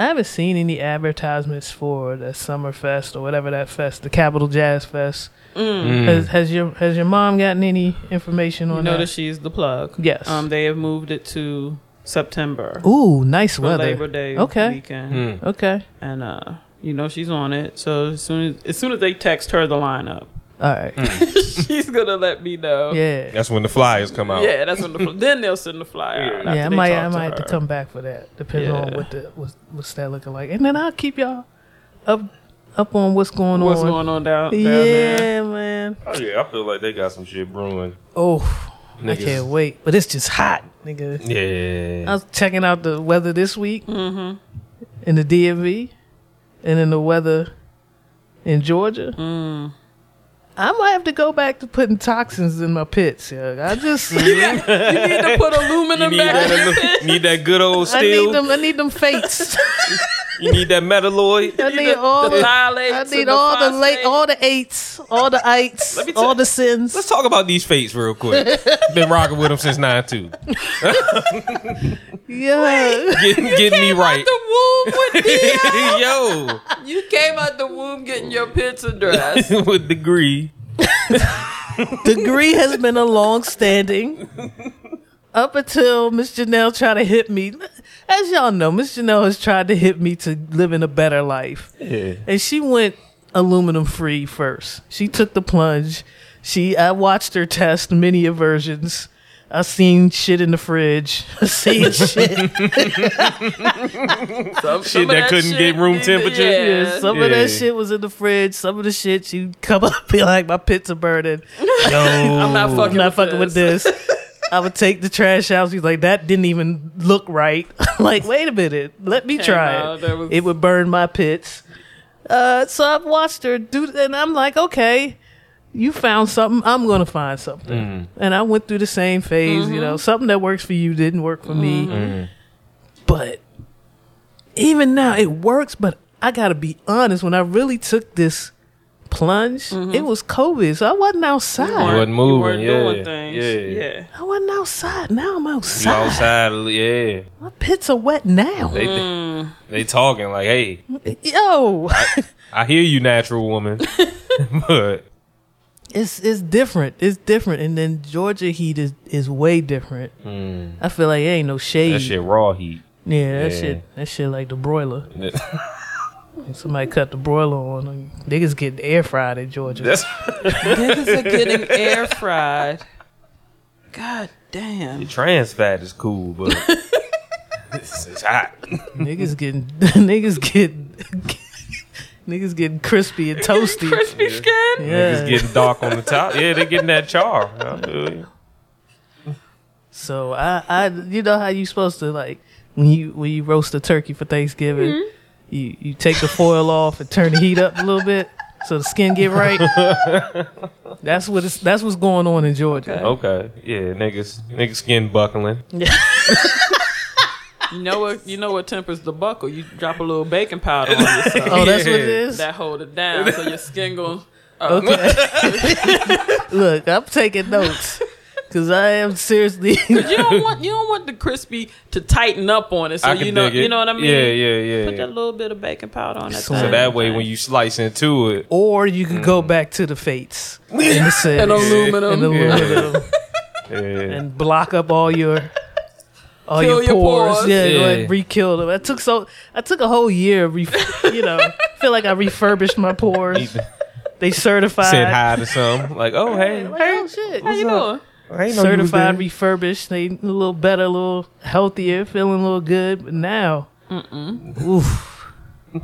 I haven't seen any advertisements for the Summer Fest or whatever that fest, the Capital Jazz Fest. Mm. Has, has your has your mom gotten any information on You know that? that she's the plug. Yes. Um, they have moved it to September Ooh, nice for weather. Labor Day Okay. weekend, Hmm. Okay. and uh, you know she's on it. So as soon as as soon as they text her the lineup, All right. she's gonna let me know. Yeah. That's when the flyers come out. Yeah, that's when the then they'll send the flyer. out Yeah, I might talk I to might have to come back for that. Depends on what the what's, what's that looking like. And then I'll keep y'all up up on what's going What's on. What's going on down, down yeah, there? man. Oh yeah, I feel like they got some shit brewing. Oh, I can't wait. But it's just hot, nigga. Yeah. I was checking out the weather this week Mm-hmm. in the DMV and in the weather in Georgia. Mm. I might have to go back to putting toxins in my pits. Yeah, I just You need to put aluminum You need back. that, need that good old steel. I need steel. them. I need them fates. You need that metalloid. I You need all the the. phthalates I need the all the late, all the eights, all the eights, Let all the sins. Let's talk about these fates real quick. Been rocking with them since nine two. Yeah, Getting, getting me right. The womb with the, Yo, you came out the womb getting your pits addressed. with degree. degree has been a long standing. Up until Miss Janelle tried to hit me. As y'all know, Miss Janelle has tried to hit me to living a better life. Yeah. And she went aluminum free first. She took the plunge. She I watched her test many versions. I seen shit in the fridge. I seen shit. Some, Shit that couldn't get room temperature? Yeah. Yeah, some of that shit was in the fridge. Some of the shit she come up be like my pits are burning. Yo, I'm not fucking I'm not with fucking with this. I would take the trash out. She's like, that didn't even look right. like, wait a minute, let me Came try out, it. there was- It would burn my pits. Uh, so I've watched her do, and I'm like, okay, you found something. I'm gonna find something. Mm. And I went through the same phase. Mm-hmm. You know, something that works for you didn't work for me. But even now, it works. But I gotta be honest. When I really took this plunge, it was COVID, so I wasn't outside. You wasn't You moving, weren't yeah, doing things. yeah. yeah. I wasn't outside. Now I'm You outside. outside, yeah. My pits are wet now. They Mm. they talking like, hey, Yo, I hear you, natural woman, but it's it's different. It's different. And then Georgia heat is is way different. I feel like it ain't no shade. mm, that shit raw heat. Yeah, that Yeah. shit. That shit like the broiler. Somebody cut the broiler on them. Niggas getting air fried in Georgia. That's Niggas are getting air fried. God damn. the trans fat is cool, but it's, it's hot. niggas getting niggas getting niggas getting crispy and toasty. Crispy skin? Yeah. It's getting dark on the top. Yeah, they getting that char. I feel you. So I, I, you know how you supposed to like when you when you roast a turkey for Thanksgiving, Mm-hmm. You you take the foil off and turn the heat up a little bit so the skin get right. that's what it's, that's what's going on in Georgia. Okay, yeah, niggas, niggas skin buckling. You know what? You know what tempers the buckle? You drop a little baking powder on yourself. Oh, that's what it Yeah. is. that hold it down, so your skin goes. Uh, okay. Look, I'm taking notes because I am seriously. Cause You don't want you don't want the crispy to tighten up on it, so I you know dig it. you know what I mean. Yeah, yeah, yeah. Put that little bit of baking powder on that. So So that way, when you slice into it, or you could go mm. back to the fates in the city, And aluminum. and, aluminum, yeah, and block up all your. All Kill your your pores, pores. yeah, go Yeah. ahead, re-kill them. I took so I took a whole year, re- you know, feel like I refurbished my pores. They certified, said hi to some, like, oh hey, Like, oh shit, How you doing? I ain't know you was certified, refurbished. They a little better, a little healthier, feeling a little good. But now, oof,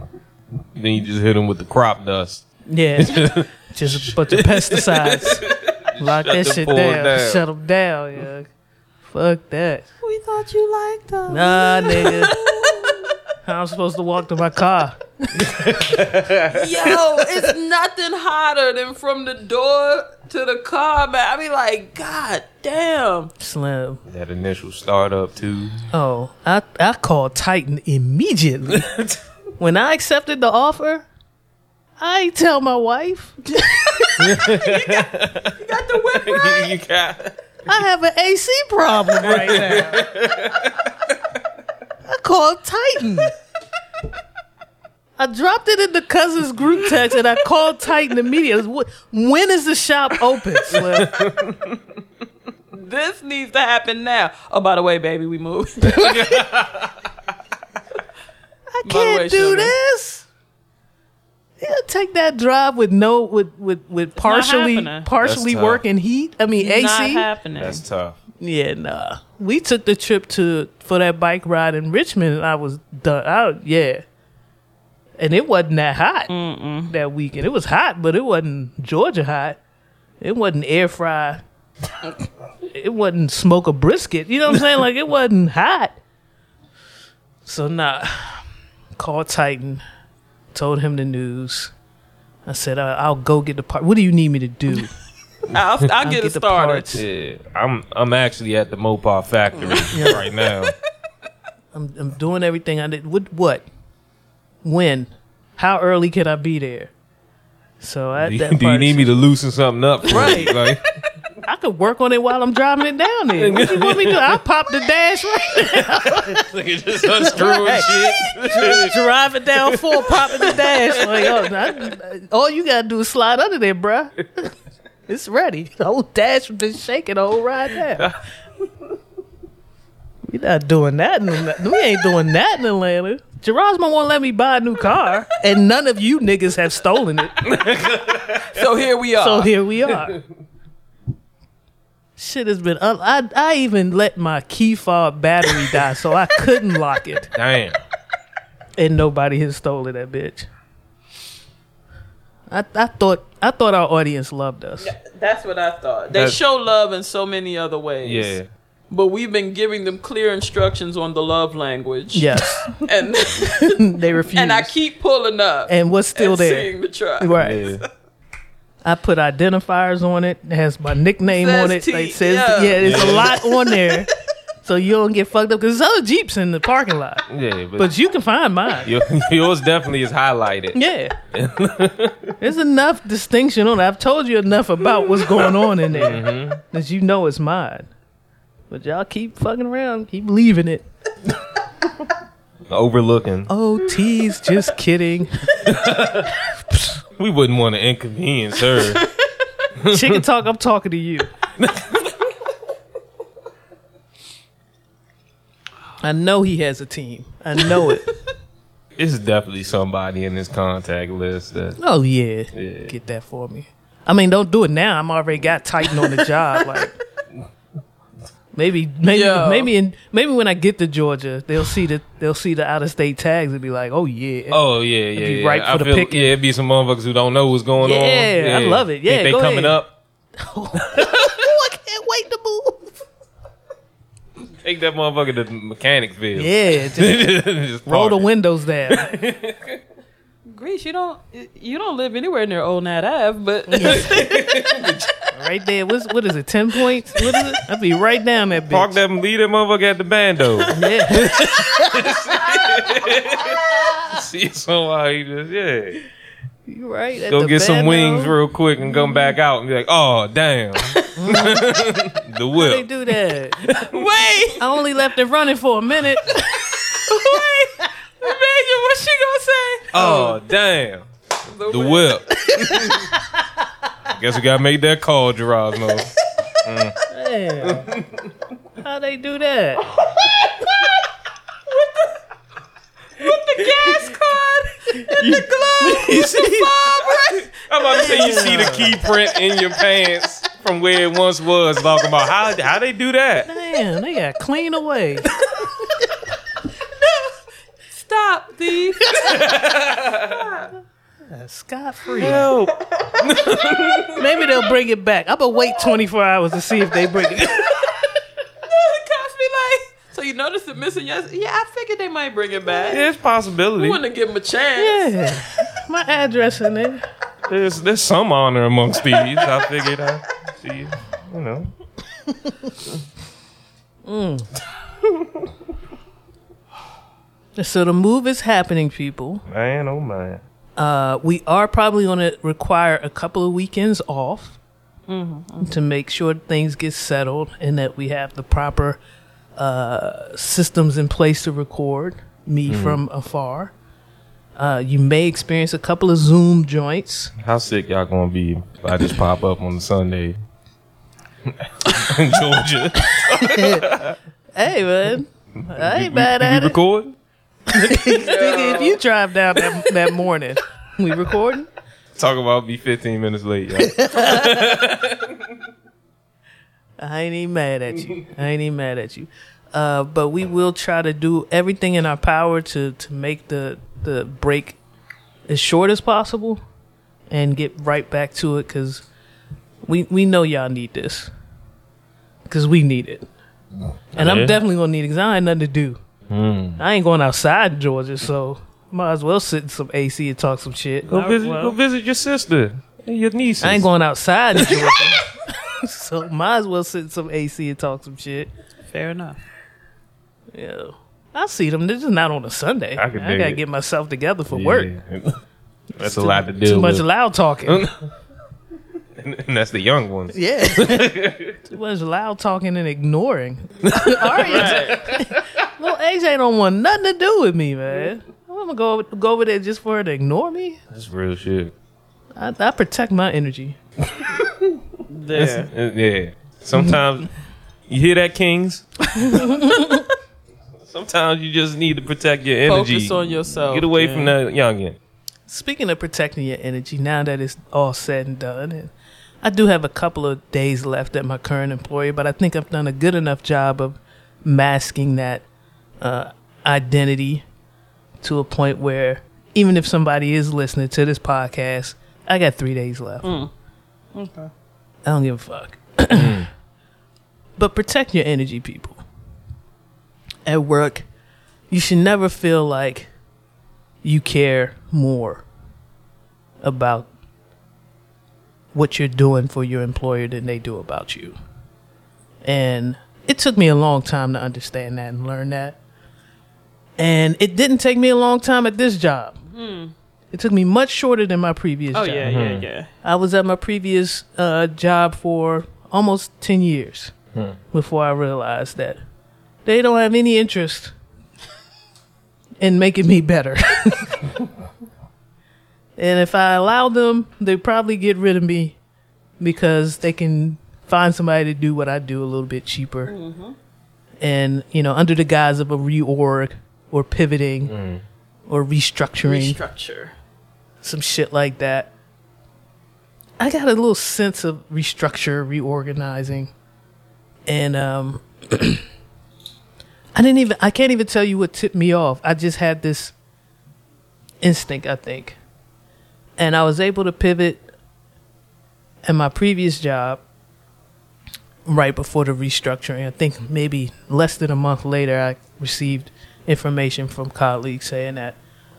Then you just hit them with the crop dust. yeah, just a bunch of pesticides. Lock that shit down. down. Shut them down. Yeah, fuck that. We thought you liked us. Nah, nigga. How I'm supposed to walk to my car? Yo, it's nothing hotter than from the door to the car, man. I be like, God damn. Slim. That initial startup too. Oh, I I called Titan immediately. when I accepted the offer, I ain't tell my wife. You got the whip right. you got I have an AC problem right now. I called Titan. I dropped it in the cousins group text and I called Titan immediately. Wh- When is the shop open? Slim? This needs to happen now. Oh, by the way, baby, we moved. I can't way, do sugar. this. You gotta take that drive with no with with with partially partially working heat. I mean Not AC. happening. That's tough. Yeah, nah. We took the trip to for that bike ride in Richmond, and I was done. I, yeah, and it wasn't that hot that weekend. It was hot, but it wasn't Georgia hot. It wasn't air fry. it wasn't smoke a brisket. You know what I'm saying? Like it wasn't hot. So nah. Called Titan. Told him the news. I said, "I'll go get the part. What do you need me to do? I'll, I'll, I'll get, it the started. parts. Yeah, I'm I'm actually at the Mopar factory right now. I'm I'm doing everything I did. What? What? When? How early could I be there? So I, Do you, that do you part- need me to loosen something up? For Right. You? Like, I could work on it while I'm driving it down there. What you want me to do? I'll pop the dash right just unscrewing Right. shit. drive it down full, popping the dash. Like, oh, I- all you gotta do is slide under there, bruh. It's ready. The whole dash was just shaking the whole ride down. We not doing that. In, Atlanta. we ain't doing that in Atlanta. Gerasmo won't let me buy a new car, and none of you niggas have stolen it. So here we are. So here we are. Shit has been. Un- I I even let my key fob battery die, so I couldn't lock it, Damn. and nobody has stolen that bitch. I I thought I thought our audience loved us. That's what I thought. They That- show love in so many other ways. Yeah. But we've been giving them clear instructions on the love language. Yes, And they refuse. and I keep pulling up. and what's still and there? seeing the truck. Right. Yeah. I put identifiers on it. It has my nickname Says on it. T, Like says yeah. yeah, it's a lot on there, so you don't get fucked up because there's other jeeps in the parking lot, Yeah, but, but you can find mine. your- yours definitely is highlighted. Yeah. There's enough distinction on it. I've told you enough about what's going on in there mm-hmm. that you know it's mine. But y'all keep fucking around, keep leaving it. Overlooking. Oh, tease, just kidding. We wouldn't want to inconvenience her. Chicken talk, I'm talking to you. I know he has a team. I know it. it's definitely somebody in this contact list that Oh yeah. Yeah. Get that for me. I mean, don't do it now. I'm already got Titan on the job. Like maybe, maybe, Yo. maybe, in, maybe when I get to Georgia, they'll see the they'll see the out of state tags and be like, oh yeah. Oh yeah, yeah, be yeah. ripe for I the feel, picking. Yeah, it'd be some motherfuckers who don't know what's going on. Yeah, I love it. Yeah, Think they go coming ahead. up. oh, I can't wait to move. Take that motherfucker to Mechanicsville. Yeah, just Just roll the windows down. Greece, you don't you don't live anywhere near Old Nat Ave, but right there. What's what is it? Ten points? What is it? I'd be right down that bitch. Park that and leave that motherfucker at the bando. Yeah, See somebody just yeah. you right. Go the get some wings real quick and come back out and be like, oh damn. the whip. They do that. wait, I only left it running for a minute. wait, Megan, what she gonna say? Oh damn. The whip. Guess we gotta make that call, Gerasmo. Damn. How they do that? With the gas card and the glove, You see- the fob. I'm about to say you see the key print in your pants from where it once was. Talking about how how they do that. Damn, they got clean away. Stop, thief. Scot free. Help. Maybe they'll bring it back. I'm gonna wait 24 hours to see if they bring it. the cops be like, so you noticed it missing yesterday? Yeah, I figured they might bring it back. There's possibility. We want to give them a chance. Yeah, my address in there. There's there's some honor amongst these. I figured I see, you know. Mm. So the move is happening, people. Man, oh man. Uh, we are probably going to require a couple of weekends off to make sure things get settled and that we have the proper uh, systems in place to record me from afar. Uh, you may experience a couple of Zoom joints. How sick y'all gonna be if I just pop up on a Sunday in Georgia? Hey man, I ain't We- mad we at it. record? Nigga, if you drive down that, that morning, we recording. Talk about be 15 minutes late. Y'all. I ain't even mad at you. I ain't even mad at you. Uh, but we will try to do everything in our power to to make the the break as short as possible and get right back to it because we we know y'all need this because we need it. And I'm definitely gonna need it because I ain't nothing to do. Mm. I ain't going outside in Georgia, so might as well sit in some AC and talk some shit. Go visit, Well, go visit your sister and your nieces. I ain't going outside in Georgia, so might as well sit in some AC and talk some shit. Fair enough. Yeah. I'll see them. This is not on a Sunday. I I, gotta it. get myself together for Yeah. work. That's a lot to deal Too much loud talking. and that's the young ones. yeah. Too much loud talking and ignoring. Aria, little AJ don't want nothing to do with me, man. I'm gonna go go over there just for her to ignore me. That's real shit. I, I protect my energy. There. Uh, Yeah. Sometimes you hear that, Kings. Sometimes you just need to protect your energy. Focus on yourself. Get away man. from that youngin. Speaking of protecting your energy, now that it's all said and done, and I do have a couple of days left at my current employer, but I think I've done a good enough job of masking that uh, identity to a point where even if somebody is listening to this podcast, I got three days left. Mm. Okay. I don't give a fuck. but protect your energy, people. At work, you should never feel like you care more about what you're doing for your employer than they do about you. And it took me a long time to understand that and learn that. And it didn't take me a long time at this job. Hmm. It took me much shorter than my previous Oh job. yeah, yeah, mm-hmm. yeah. I was at my previous uh, job for almost 10 years hmm. before I realized that they don't have any interest in making me better. and if I allow them, they probably get rid of me because they can find somebody to do what I do a little bit cheaper. And, you know, under the guise of a reorg or pivoting or restructuring Restructure. some shit like that. I got a little sense of restructure, reorganizing, and um, I didn't even. I can't even tell you what tipped me off. I just had this instinct, I think, and I was able to pivot in my previous job right before the restructuring. I think maybe less than a month later, I received information from colleagues saying that,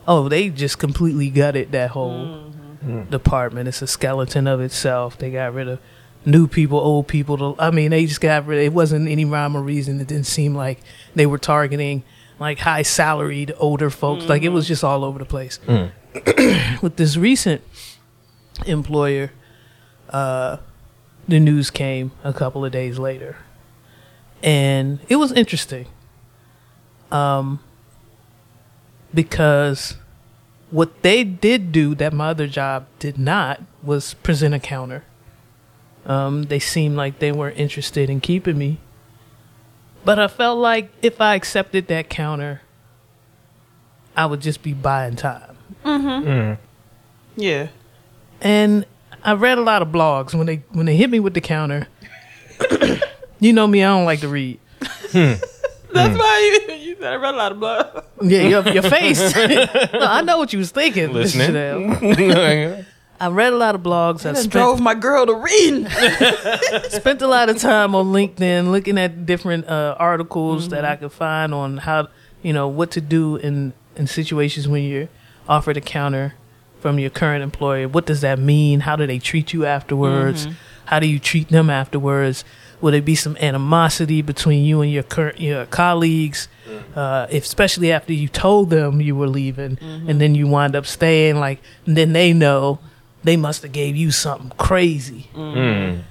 oh, they just completely gutted that whole mm-hmm. mm. department. It's a skeleton of itself. They got rid of new people, old people. To, I mean, they just got rid. It wasn't any rhyme or reason. It didn't seem like they were targeting like high salaried older folks. Like it mm-hmm. was just all over the place. Mm. With this recent employer, uh, the news came a couple of days later, and it was interesting. Um, because what they did do that my other job did not was present a counter. Um, they seemed like they weren't interested in keeping me. But I felt like if I accepted that counter, I would just be buying time. Mm-hmm. Mm. Yeah. And I read a lot of blogs when they when they hit me with the counter. you know me, I don't like to read. Hmm. That's hmm. why you, you said I read a lot of blogs. Yeah, your, your face. no, I know what you was thinking. Listening. I read a lot of blogs. I I spent, drove my girl to reading. spent a lot of time on LinkedIn looking at different uh, articles that mm-hmm. I could find on how you know what to do in in situations when you're offered a counter from your current employer. What does that mean? How do they treat you afterwards? How do you treat them afterwards? Will there be some animosity between you and your current your colleagues, uh, especially after you told them you were leaving, and then you wind up staying? Like, and then they know they must have gave you something crazy. Mm.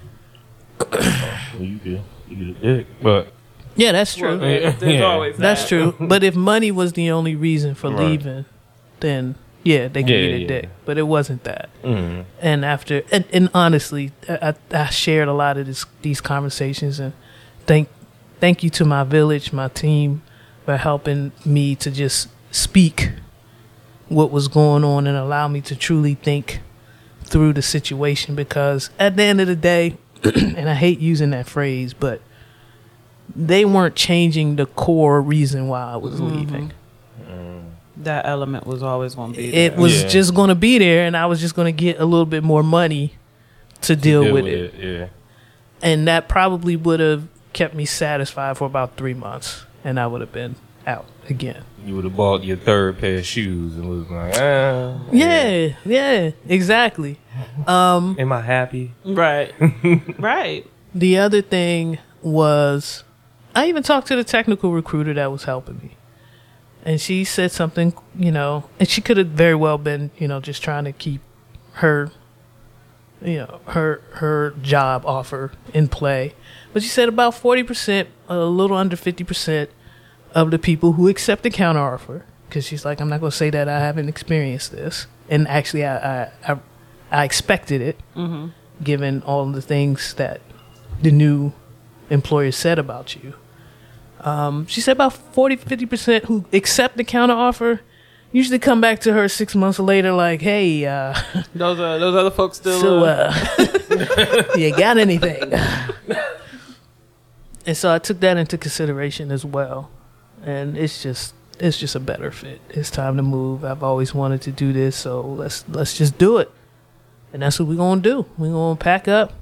well, you get you get a dick, but Yeah, that's true. Well, there's Yeah. always That's true. But if money was the only reason for Right. leaving, then Yeah, they can Yeah, eat a yeah. dick, but it wasn't that. Mm. And after, and, and honestly, I, I I shared a lot of this, these conversations, and thank thank you to my village, my team, for helping me to just speak what was going on and allow me to truly think through the situation. Because at the end of the day, and I hate using that phrase, but they weren't changing the core reason why I was leaving. That element was always going to be It was Yeah. just going to be there, and I was just going to get a little bit more money to deal, Deal with, it. Yeah. And that probably would have kept me satisfied for about three months, and I would have been out again. You would have bought your third pair of shoes and was like, ah, Yeah, yeah, exactly. Um, am I happy? right. right. the other thing was, I even talked to the technical recruiter that was helping me. And she said something, you know, and she could have very well been, you know, just trying to keep her, you know, her her job offer in play. But she said about forty percent, a little under fifty percent of the people who accept the counter offer, because she's like, I'm not going to say that I haven't experienced this, and actually, I I I, I expected it, mm-hmm. given all the things that the new employer said about you. Um, she said about 40 50% who accept the counter offer usually come back to her six months later like hey uh, Those are those other folks still. so uh, uh, you got anything? And so i took that into consideration as well. And it's just it's just a better fit. It's time to move. I've always wanted to do this so let's let's just do it. And that's what we're gonna do. We're gonna pack up.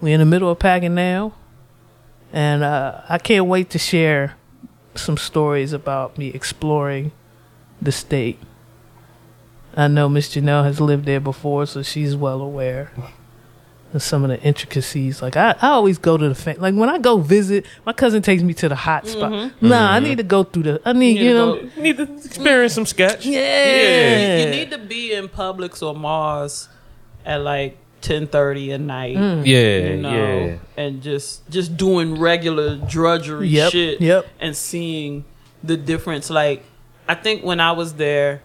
We're in the middle of packing now and uh, i can't wait to share some stories about me exploring the state I know Miss Janelle has lived there before, so she's well aware of some of the intricacies. Like I, I always go to the fa- like when I go visit, my cousin takes me to the hot spot. Nah, I need to go through the. I need, need you to know, go- Need to experience some sketch. yeah. you need to be in Publix or Mars at like ten thirty at night. Mm. Yeah, You know, yeah. and just just doing regular drudgery Yep, shit, yep. and seeing the difference. Like, I think when I was there,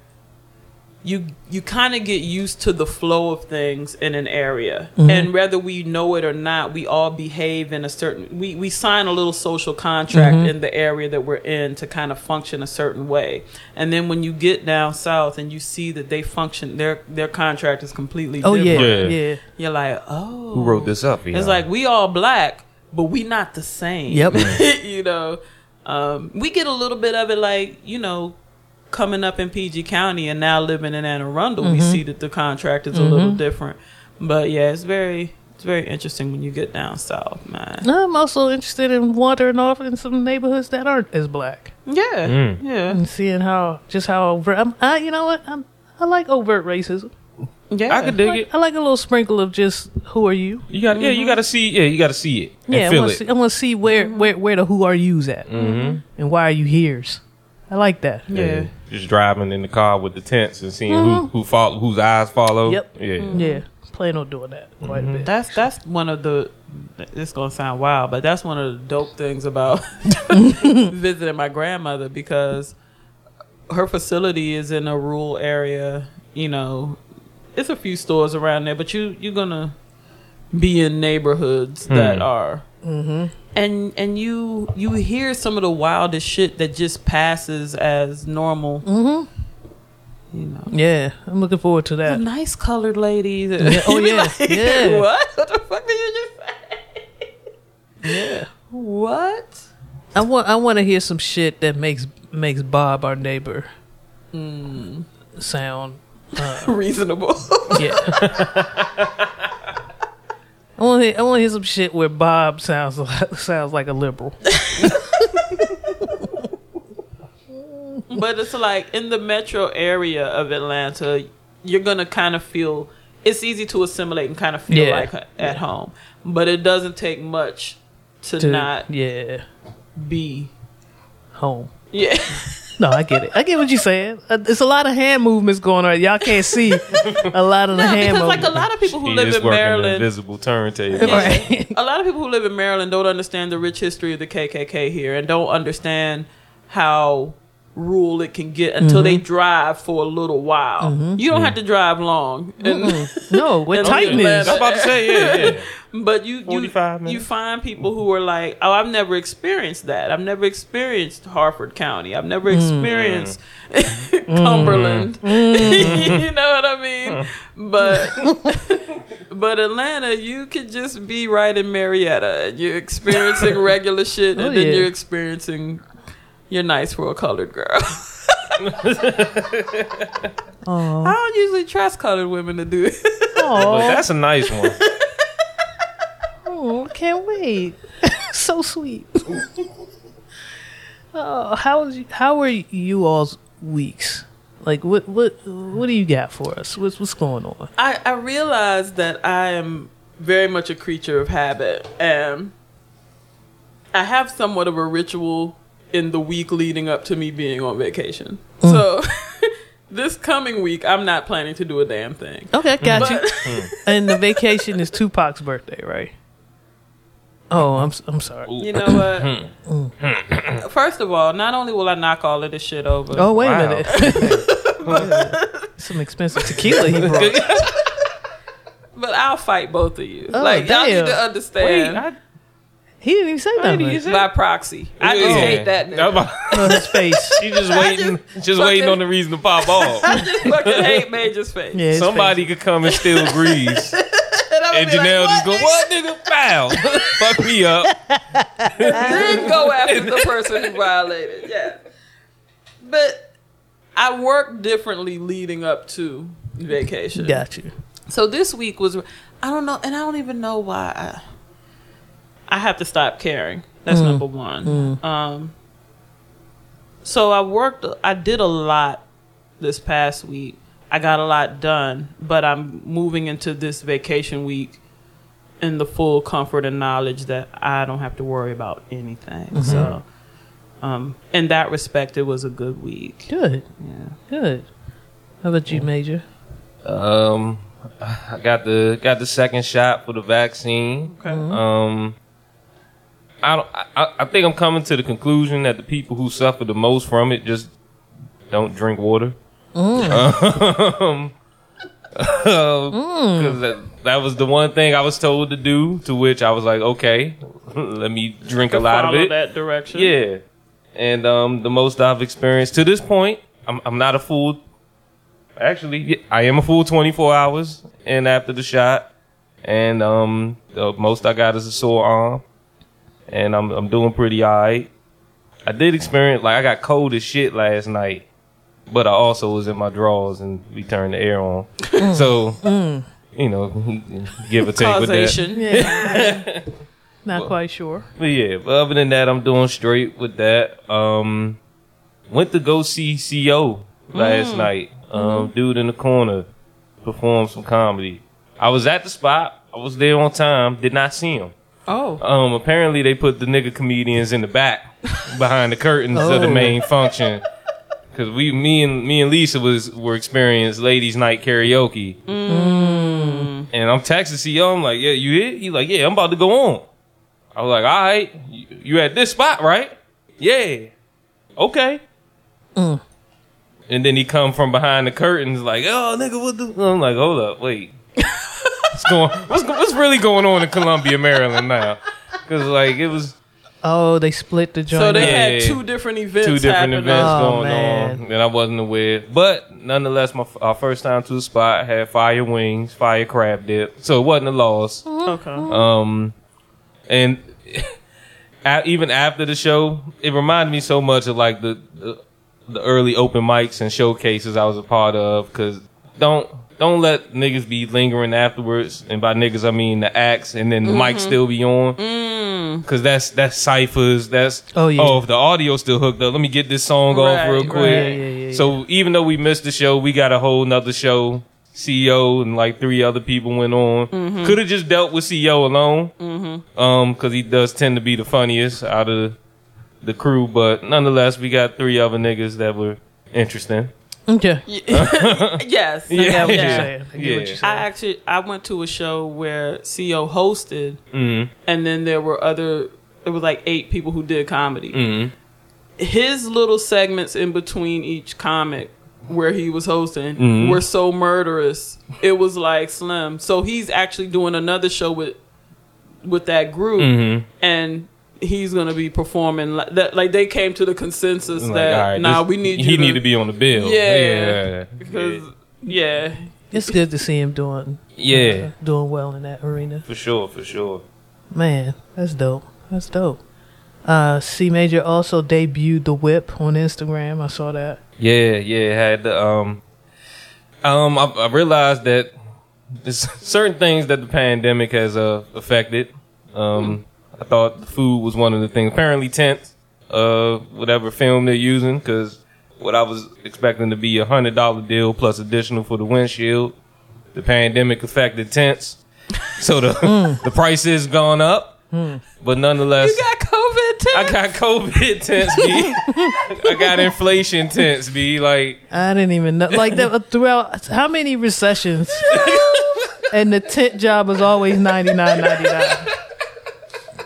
you you kind of get used to the flow of things in an area, Mm-hmm. and whether we know it or not, we all behave in a certain. We we sign a little social contract Mm-hmm. in the area that we're in to kind of function a certain way, and then when you get down south and you see that they function, their their contract is completely Oh yeah, different. Yeah. yeah. You're like, oh, Who wrote this up? it's like we all black, but we not the same. Yep. you know, um, we get a little bit of it, like you know, coming up in PG County and now living in Anne Arundel, we see that the contract is a little different. But yeah, it's very it's very interesting when you get down south, man. I'm also interested in wandering off in some neighborhoods that aren't as black Yeah, Mm. yeah, and seeing how just how overt. I'm, I, you know what? I'm, I like overt racism. yeah. I could I dig like, it. I like a little sprinkle of just who are you? You got, yeah, you got to see, yeah, you got to see it and Yeah, I feel want to see, I want to see where, where where the who are yous at mm-hmm. and why are you here's. I like that. Yeah. just driving in the car with the tents and seeing who mm-hmm. who follow, whose eyes follow. Yep. Yeah, mm-hmm. Yeah, plan on doing that quite a mm-hmm. bit. That's that's one of the. It's gonna sound wild, but that's one of the dope things about visiting my grandmother because her facility is in a rural area. You know, it's a few stores around there, but you you're gonna be in neighborhoods that Hmm. Are. And and you you hear some of the wildest shit that just passes as normal. Mm-hmm. You know, Yeah, I'm looking forward to the that. nice colored lady. Yeah, oh, You be yeah, yeah. What? What the fuck did you just say? Yeah, What? I want I want to hear some shit that makes makes Bob our neighbor hmm. sound uh, Reasonable. yeah. I want to hear, I want to hear some shit where Bob sounds like, sounds like a liberal. but it's like in the metro area of Atlanta, you're gonna kind of feel it's easy to assimilate and kind of feel Yeah. like at home. But it doesn't take much to, To, not yeah, be. home. Yeah. No, I get it. I get what you're saying. Uh, There's a lot of hand movements going on. Y'all can't see a lot of the No, hand because like movements. a lot of people who He live is in working the Maryland, invisible turntable. Right. a lot of people who live in Maryland don't understand the rich history of the KKK here and don't understand how rule it can get until they drive for a little while. You don't have to drive long. And, No, what And Titan look at is. I was about to say, yeah, yeah. but you you, 45 you find people who are like, oh, I've never experienced that. I've never experienced Harford County. I've never experienced Cumberland. you know what I mean? But but Atlanta, you could just be right in Marietta. and You're experiencing regular shit, and Oh, then yeah. you're experiencing you're nice for a colored girl. Oh, I don't usually trust colored women to do it. But that's a nice one. oh, can't wait. so sweet. oh, how was you, how were you all's weeks? Like what what what do you got for us? What's what's going on? I, I realize that I am very much a creature of habit, and I have somewhat of a ritual in the week leading up to me being on vacation. Mm. So this coming week, I'm not planning to do a damn thing. Okay, got But you. Mm. And the vacation is Tupac's birthday, right? Oh, I'm s- I'm sorry. you know what? Mm. First of all, not only will I knock all of this shit over, Oh wait Wow. a minute. Some expensive tequila he brought. but I'll fight both of you. Oh, like y'all need to understand. Wait, I, He didn't even say nothing. didn't say- by proxy, I just Yeah. hate that. I Nigga. about- on his face. She just waiting, just, waiting fucking- on the reason to pop off. I just fucking hate Major's face. Yeah, his Somebody could come and steal grease, And, I'm and gonna be Janelle like, just go, "What nigga? Foul! Fuck me up." then go after the person who violated. Yeah. But I work differently leading up to vacation. Got you. So this week was I don't know, and I don't even know why I, I have to stop caring. That's number one. Um. So I worked. I did a lot this past week. I got a lot done, but I'm moving into this vacation week in the full comfort and knowledge that I don't have to worry about anything. So, um, in that respect, it was a good week. Good. Yeah. Good. How about you, Major? Um, I got the got the second shot for the vaccine. Okay. Um, I don't. I, I think I'm coming to the conclusion that the people who suffer the most from it just don't drink water. Um, because that, that was the one thing I was told to do. To which I was like, okay, let me drink a lot of it. that direction. Yeah, and um, the most I've experienced to this point, I'm, I'm not a fool. Actually, I am a fool 24 hours, and after the shot, and um, the most I got is a sore arm, and I'm I'm doing pretty alright. I did experience like I got cold as shit last night, but I also was in my drawers and we turned the air on, so you know, give or take with that. Causation. Yeah. Not quite sure. But yeah, but other than that, I'm doing straight with that. Um, went to go see CO last night. Um, dude in the corner performed some comedy. I was at the spot. I was there on time. Did not see him. Oh. Um, apparently they put the nigga comedians in the back behind the curtains of the Oh. main function. Cause we, me and me and Lisa was were experiencing ladies' night karaoke, and I'm texting CO. I'm like, "Yeah, you hit? He like, "Yeah, I'm about to go on." I was like, "All right, you, you at this spot, right?" Yeah, okay. And then he come from behind the curtains like, "Oh, nigga, what the?" I'm like, "Hold up, wait." What's going? What's, what's really going on in Columbia, Maryland now? Because like it was Oh, they split the joint. So they up. had two different events. two different happening. events Oh, going man. on that I wasn't aware. But nonetheless, my our first time to the spot had fire wings, fire crab dip, so it wasn't a loss. Okay. Um, and a- even after the show, it reminded me so much of like the the, the early open mics and showcases I was a part of. Because don't don't let niggas be lingering afterwards, and by niggas I mean the acts, and then the mic still be on. Cause that's that's ciphers. That's Oh, yeah. Oh, if the audio's still hooked up, let me get this song off Right, real right. quick. Yeah, yeah, yeah, so even though we missed the show, we got a whole nother show. CEO and like three other people went on. Mm-hmm. Could have just dealt with CEO alone, um, because he does tend to be the funniest out of the crew. But nonetheless, we got three other niggas that were interesting. Okay. yes. I get what Yeah. you're saying. I get what Yeah. you're I actually I went to a show where CEO hosted, Mm, and then there were other. There was like eight people who did comedy, mm, his little segments in between each comic where he was hosting Mhm. were so murderous. It was like Slim. So he's actually doing another show with with that group, Mhm. and he's gonna be performing like that. Like they came to the consensus Like, that all right, nah, we need you. He you need to be on the bill. Yeah. yeah, because yeah. It's good to see him doing yeah, doing well in that arena. for sure, for sure. Man, that's dope. That's dope. Uh, C Major also debuted the whip on Instagram. I saw that. Yeah, yeah. it Had the um, um. I, I realized that there's certain things that the pandemic has uh affected. Um, I thought the food was one of the things. Apparently, tents, uh, whatever film they're using, because what I was expecting to be a hundred dollar deal plus additional for the windshield, the pandemic affected tents, so the hmm. the price has gone up. Hmm. But nonetheless, You got COVID too. I got COVID tents, B. I got inflation tents, B. Like, I didn't even know. Like that uh, throughout how many recessions? and the tent job was always ninety nine ninety nine.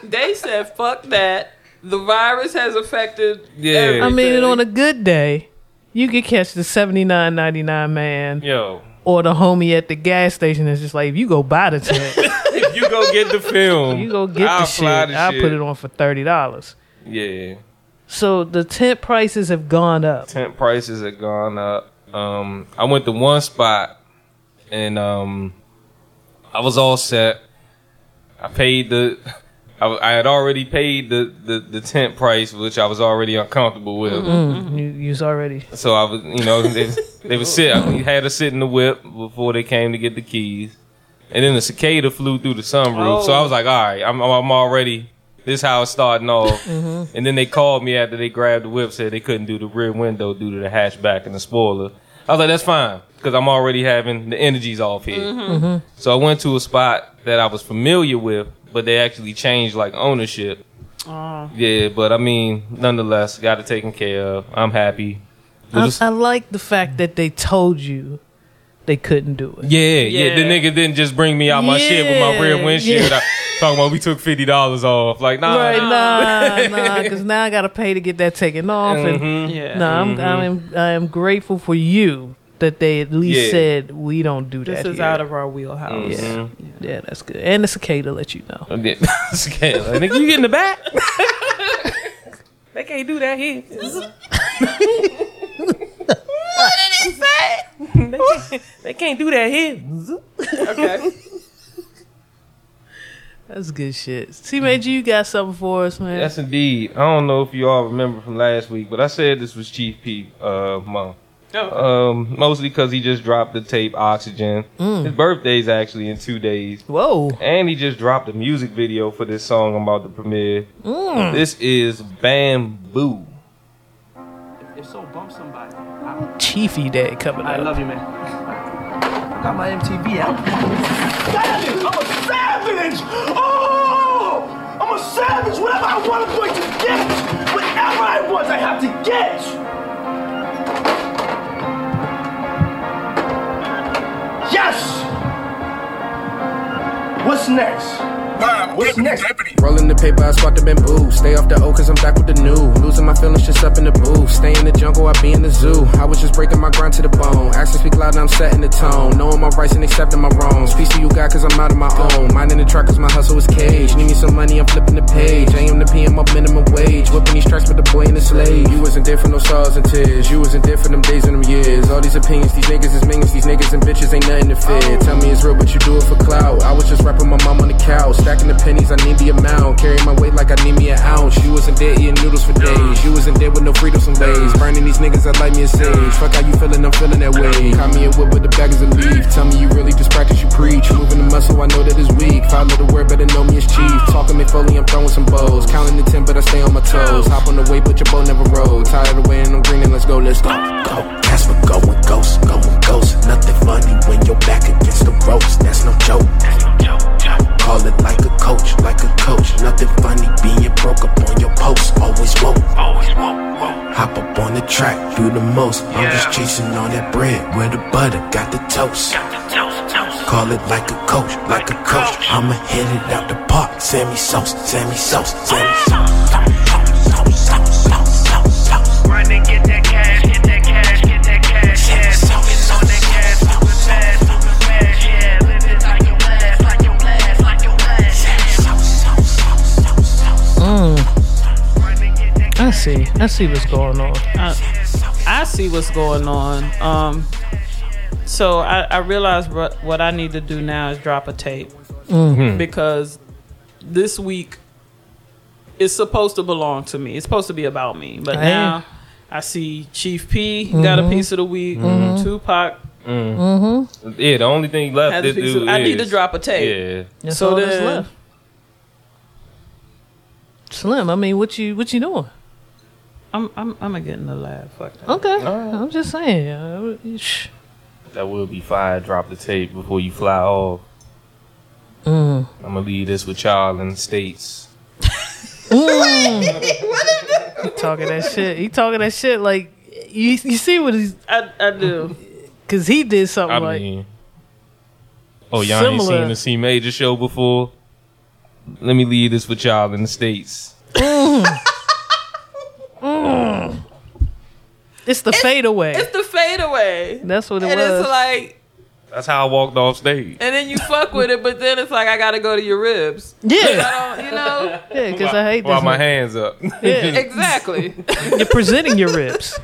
They said, "Fuck that." The virus has affected. Yeah. everything. I mean, and on a good day, you could catch the seventy nine ninety nine man yo, or the homie at the gas station is just like, if you go buy the tent, if you go get the film, you go get I'll the shit. the I'll shit. put it on for thirty dollars. Yeah, So the tent prices have gone up. tent prices have gone up. Um, I went to one spot, and um, I was all set. I paid the. I, I had already paid the, the, the tent price, which I was already uncomfortable with. Mm, you you was already So I was, you know, they, they would sit. I had to sit in the whip before they came to get the keys, and then the cicada flew through the sunroof. So I oh. was like, all right, I'm, I'm already. This how it's starting off. Mm-hmm. And then they called me after they grabbed the whip, said they couldn't do the rear window due to the hatchback and the spoiler. I was like, that's fine because I'm already having the energies off here. So I went to a spot that I was familiar with, but they actually changed like ownership. Oh. Yeah, but I mean, nonetheless, got it taken care of. I'm happy. I, was- I like the fact that they told you they couldn't do it. Yeah, yeah, The nigga didn't just bring me out my shit with my rear Yeah, windshield. yeah. I- talking about we took fifty dollars off. Like nah, Right, nah, nah, because now I gotta pay to get that taken off. And Mhm. Yeah. no, I'm, I'm, I am grateful for you that they at least Yeah. said we don't do that. This that. is here. out of our wheelhouse. Yeah, yeah, that's good. And it's okay to let you know. Yeah. Okay, like, nigga, you get in the back. they can't do that here. what did he say? they, can't, they can't do that here. Okay. That's good shit. See, Major, you got something for us, man. Yes, indeed. I don't know if you all remember from last week, but I said this was Chief P. Uh, month. Oh. Um, mostly because he just dropped the tape Oxygen. His birthday's actually in two days. Whoa. And he just dropped a music video for this song I'm about to premiere. This is Bamboo. If so, bump somebody. Chiefy Day coming I up. love you, man. I Got my MTV out. Savage! I'm a savage! Oh! I'm a savage! Whatever I want, I'm going to get! Whatever I want, I have to get! What's next? What's next? Rolling the paper, I spot the bamboo. Stay off the O, cause I'm back with the new. Losing my feelings just up in the booth. Stay in the jungle, I be in the zoo. I was just breaking my grind to the bone. Actions speak loud, and I'm setting the tone. Knowing my rights and accepting my wrongs. Peace to you, God, cause I'm out of my own. Minding the track, cause my hustle is cage. Need me some money, I'm flipping the page. I am the PM up minimum wage. Whipping these tracks with the boy and the slave. You wasn't there for no stars and tears. You wasn't there for them days and them years. All these opinions, these niggas is minions. These niggas and bitches ain't nothing to fear. Tell me it's real, but you do it for clout. I was just rapping my mom on the couch. Stacking the pennies, I need the amount. Carry my weight like I need me an ounce. You wasn't there eating noodles for days. You wasn't there with no freedom some days. Burning these niggas, I like me a sage. Fuck how you feeling, I'm feeling that way. Caught me a whip with the bag baggers of leaf. Tell me you really just practice, you preach. Moving the muscle, I know that it's weak. Follow the word, better know me as chief. Talking me fully, I'm throwing some bows. Counting the 10, but I stay on my toes. Hop on the way, but your boat never rode. Tired of waiting, I'm greening, let's go, let's go. go. That's for going ghost, going ghosts. Nothing funny when you're back against the ropes. That's no joke. Call it like a coach, like a coach. Nothing funny being broke up on your post. Always woke. Always woke. Hop up on the track, do the most. I'm just chasing all that bread where the butter got the toast. Got the toast, toast. Call it like a coach, like a coach. I'ma hit it out the park. Sammy Sauce, Sammy Sauce, Sammy Sauce. I see what's going on. I see what's going on. Um, so I, I realize what what I need to do now is drop a tape mm-hmm. because this week is supposed to belong to me. It's supposed to be about me, but Hey. now I see Chief P got a mm-hmm. piece of the week. Mm-hmm. Tupac Yeah, the only thing left to do of. I need to drop a tape. Yeah. That's So all that's left. Slim, I mean, what you what you doing? I'm I'm I'm gonna get in the lab. Fuck that. Okay, I'm just saying. uh, shh. That will be fire. Drop the tape before you fly off. Mm. I'm gonna leave this with y'all in the states. He talking that shit. He talking that shit like you. You see what he's I I do. because he did something I like mean, oh y'all ain't Similar. seen the C Major show before. Let me leave this with y'all in the states. Mm. it's the fadeaway. It's the fadeaway. That's what it and was. it's like, That's how I walked off stage. and then you fuck with it, but then it's like I gotta go to your ribs. yeah, I don't, you know. yeah, because I hate While my one. hands up. Yeah, Exactly. you're presenting your ribs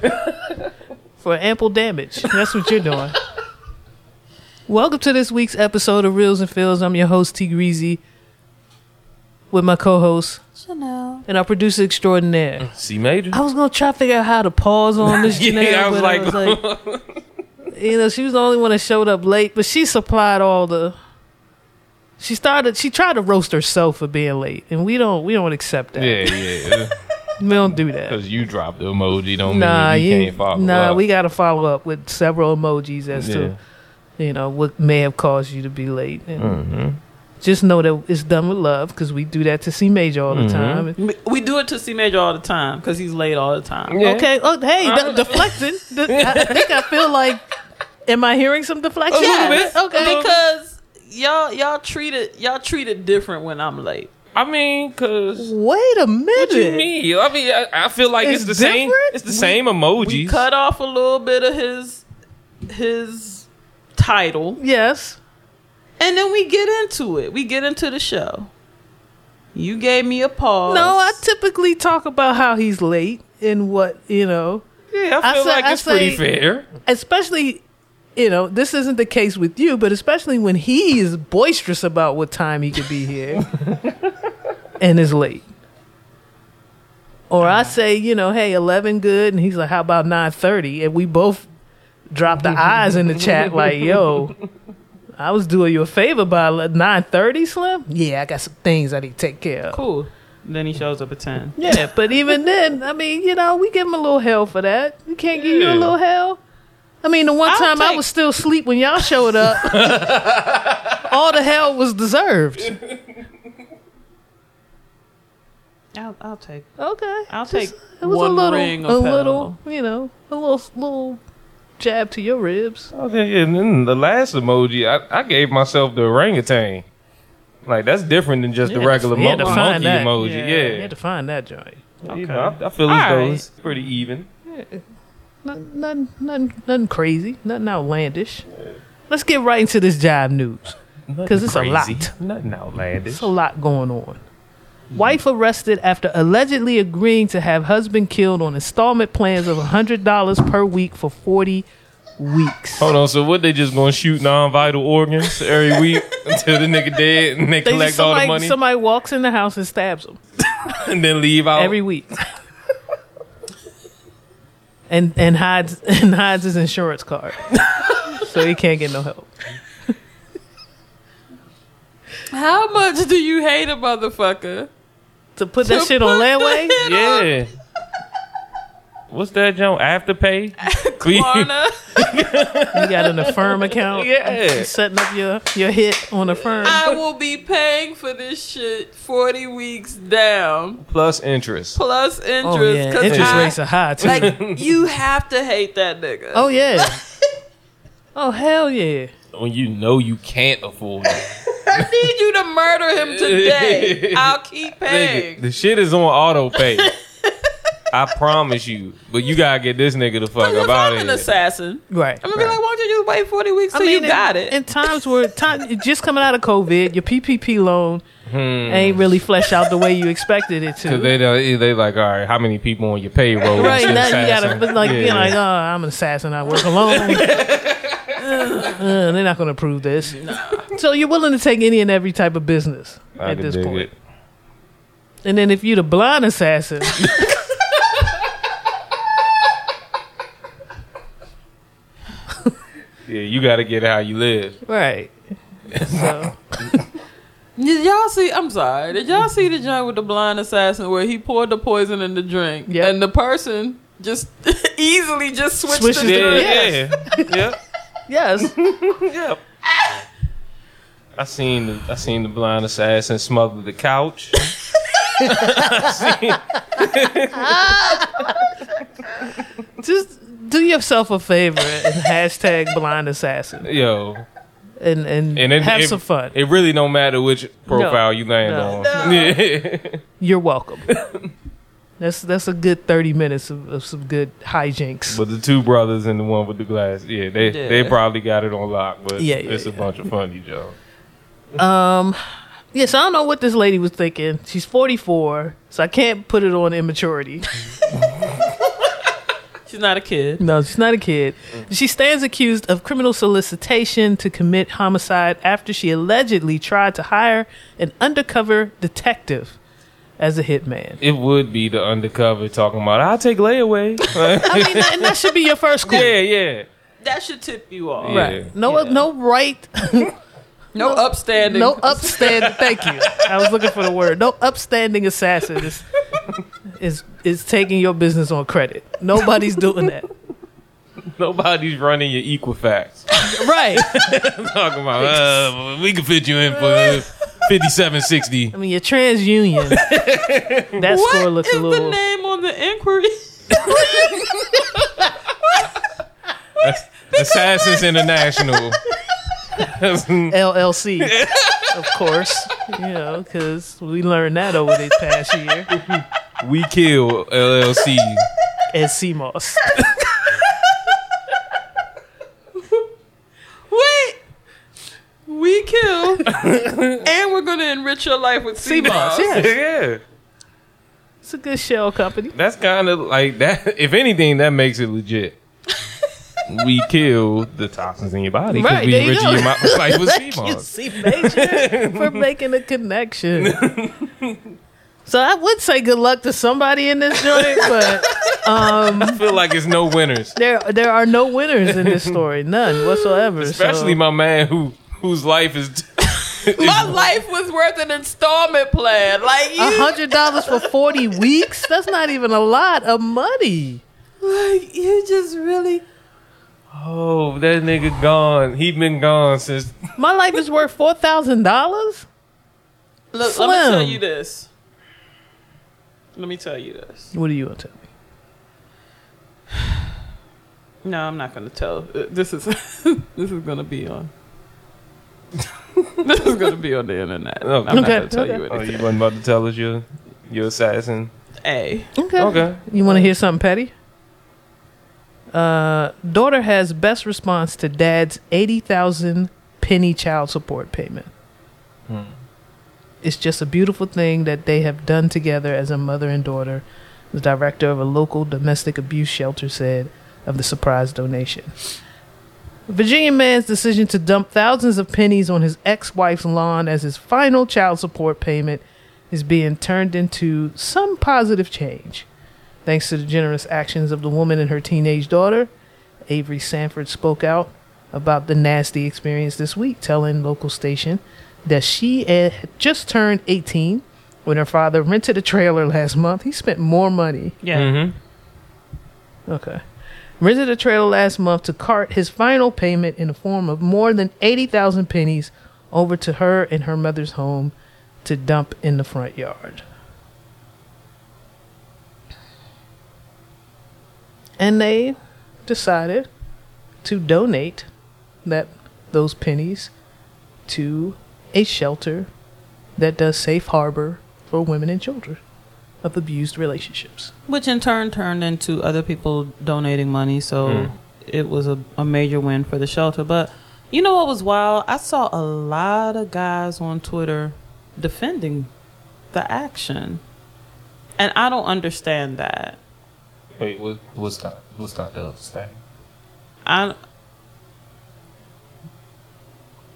for ample damage. That's what you're doing. Welcome to this week's episode of Reels and Fills. I'm your host T Greasy with my co-host Chanel. and our producer extraordinaire. C Major. I was gonna try to figure out how to pause on this. Yeah, Janelle, I was but I like- was like, you know, she was the only one that showed up late, but she supplied all the. She started. She tried to roast herself for being late, and we don't. We don't accept that. Yeah, yeah. We don't do that. Because you dropped the emoji, don't Nah, mean you you, can't follow up. nah. up. We got to follow up with several emojis as Yeah. to you know what may have caused you to be late. And Mhm. Just know that it's done with love because we do that to C Major all the Mhm. time. We, we do it to C Major all the time because he's late all the time. Yeah. Okay. Oh, hey, de- deflecting. De- I think I feel like. Am I hearing some deflection? A little bit. Okay. Because y'all y'all treat it y'all treat it different when I'm late. I mean, cause Wait a minute. what you mean? I mean, I, I feel like it's, It's the same. different? It's the same emojis. We cut off a little bit of his his title Yes. And then we get into it. We get into the show. You gave me a pause. No, I typically talk about how he's late and what you know, yeah, I I feel say- like I it's pretty fair. especially. You know, this isn't the case with you, but especially when he is boisterous about what time he could be here and is late. Or I say, you know, hey, eleven good, and he's like, how about nine thirty? And we both drop the eyes in the chat, like, yo, I was doing you a favor by nine thirty, Slim. Yeah, I got some things I need to take care of. cool. Then he shows up at ten. Yeah, but even then, I mean, you know, we give him a little hell for that. We can't give you a little hell. I mean, the one I'll time I was still asleep when y'all showed up, all the hell was deserved. I'll, I'll take. Okay, I'll Just- take it was one a little, ring a of little, you know, a little, little jab to your ribs. Oh, okay, and then the last emoji, I, I gave myself the orangutan. Like that's different than just the regular mo- monkey that. emoji. Yeah. Yeah, You had to find that joint. You know, I, I feel as All though right. it's pretty even. Nothing, nothing, nothing, nothing crazy, nothing outlandish. Let's get right into this job news. 'Cause it's a lot. Nothing outlandish. It's a lot going on. Mm-hmm. Wife arrested after allegedly agreeing to have husband killed on installment plans of $100 per week for 40 weeks. Hold on, so what they just gonna shoot non-vital organs every week until the nigga dead and they They- collect all the somebody, money somebody walks in the house and stabs him and then leave out? every week. and and hides and hides his insurance card. so he can't get no help. How much do you hate a motherfucker? To put that To shit on put layaway? that- yeah. What's that, Joe? Afterpay? We- Klarna. You got an affirm account? Yeah. Setting up your, your hit on affirm. I will be paying for this shit forty weeks down Plus interest. plus interest. Oh yeah, 'cause interest I- rates are high too. Like you have to hate that nigga. oh yeah. Oh hell yeah. When you know you can't afford it. I need you to murder him today. I'll keep paying. Nigga, paying. the shit is on auto pay. I promise you. But you gotta get this nigga the fuck If up out I'm of an here. assassin, Right. I'm gonna be like, why don't you just wait 40 weeks till you in- got it? In times where time just coming out of COVID, your PPP loan, hmm. ain't really flesh out the way you expected it to. Cause they eh, they like, all right, how many people on your payroll? Right now, you gotta like Yeah. be like, oh, I'm an assassin. I work alone. Uh, they're not going to prove this. So you're willing to take any and every type of business I at can this dig point. it. And then if you're the blind assassin, Yeah, you got to get how you live. right? So Did y'all see? I'm sorry. Did y'all see the joint with the blind assassin where he poured the poison in the drink Yep. and the person just easily just switched Switches the the- drink? Yeah, yeah, yes, yeah. I seen the I seen the blind assassin smuggle the couch. just do yourself a favor and hashtag blind assassin Yo, and and, and it, have it- some fun. It really don't matter which profile you land No. on. No. You're welcome. That's that's a good thirty minutes of, of some good hijinks. But the two brothers and the one with the glass, yeah, they Yeah. they probably got it on lock. But Yeah, yeah, it's a bunch of funny jokes. Um, yes, I don't know what this lady was thinking. She's 44, so I can't put it on immaturity. She's not a kid. No, she's not a kid. She stands accused of criminal solicitation to commit homicide after she allegedly tried to hire an undercover detective as a hitman. It would be the undercover talking about. I'll take layaway. I mean, that, and that should be your first clue. Yeah, yeah. That should tip you off. Yeah. Right. No, yeah. no right. No, no upstanding. No upstanding. Thank you. I was looking for the word. No upstanding assassin is, is is taking your business on credit. Nobody's doing that. Nobody's running your Equifax. Right. Talking about uh, we can fit you in for this. 5760. I mean, your TransUnion. That What score looks a the name on the inquiry? Assassins International. LLC, of course. You know, because we learned that over this past year we kill LLC. at CMOS. We kill, and we're gonna enrich your life with CMOS, CMOS. yes. yeah. It's a good shell company. That's kind of like that. If anything, that makes it legit. we kill the toxins in your body because Right, we there you enrich your mo- life with Thank you, CMOS. C Major, for making a connection. So I would say good luck to somebody in this joint, but um, I feel like it's no winners, there there are no winners in this story, none whatsoever. especially so. my man who whose life is. My life was worth an installment plan. Like A hundred dollars for forty weeks? That's not even a lot of money. like you just really. Oh, that nigga gone. He been gone since. My life is worth four thousand dollars. Look, let me tell you this. Let me tell you this. What are you gonna tell me? No, I'm not gonna tell. Uh, This is this is gonna be on. this is gonna be on the internet. Okay. I'm not Okay, gonna tell okay. you Oh, anything. you wasn't about to tell us your your assassin. A. Okay. Okay. You want to hear something petty? Uh, daughter has best response to dad's eighty thousand penny child support payment. It's just a beautiful thing that they have done together as a mother and daughter. The director of a local domestic abuse shelter said of the surprise donation. Virginia man's decision to dump thousands of pennies on his ex-wife's lawn as his final child support payment is being turned into some positive change. Thanks to the generous actions of the woman and her teenage daughter, Avery Sanford spoke out about the nasty experience this week, telling local station that she had just turned 18 when her father rented a trailer last month. He spent more money. Yeah. Mm-hmm. Okay. Rented a trailer last month to cart his final payment in the form of more than 80,000 pennies over to her and her mother's home to dump in the front yard. And they decided to donate that those pennies to a shelter that does safe harbor for women and children of abused relationships. Which in turn turned into other people donating money. So Mm. it was a, a major win for the shelter. But you know what was wild? I saw a lot of guys on Twitter defending the action. And I don't understand that. Wait, what, what's that? What's that the other stat? I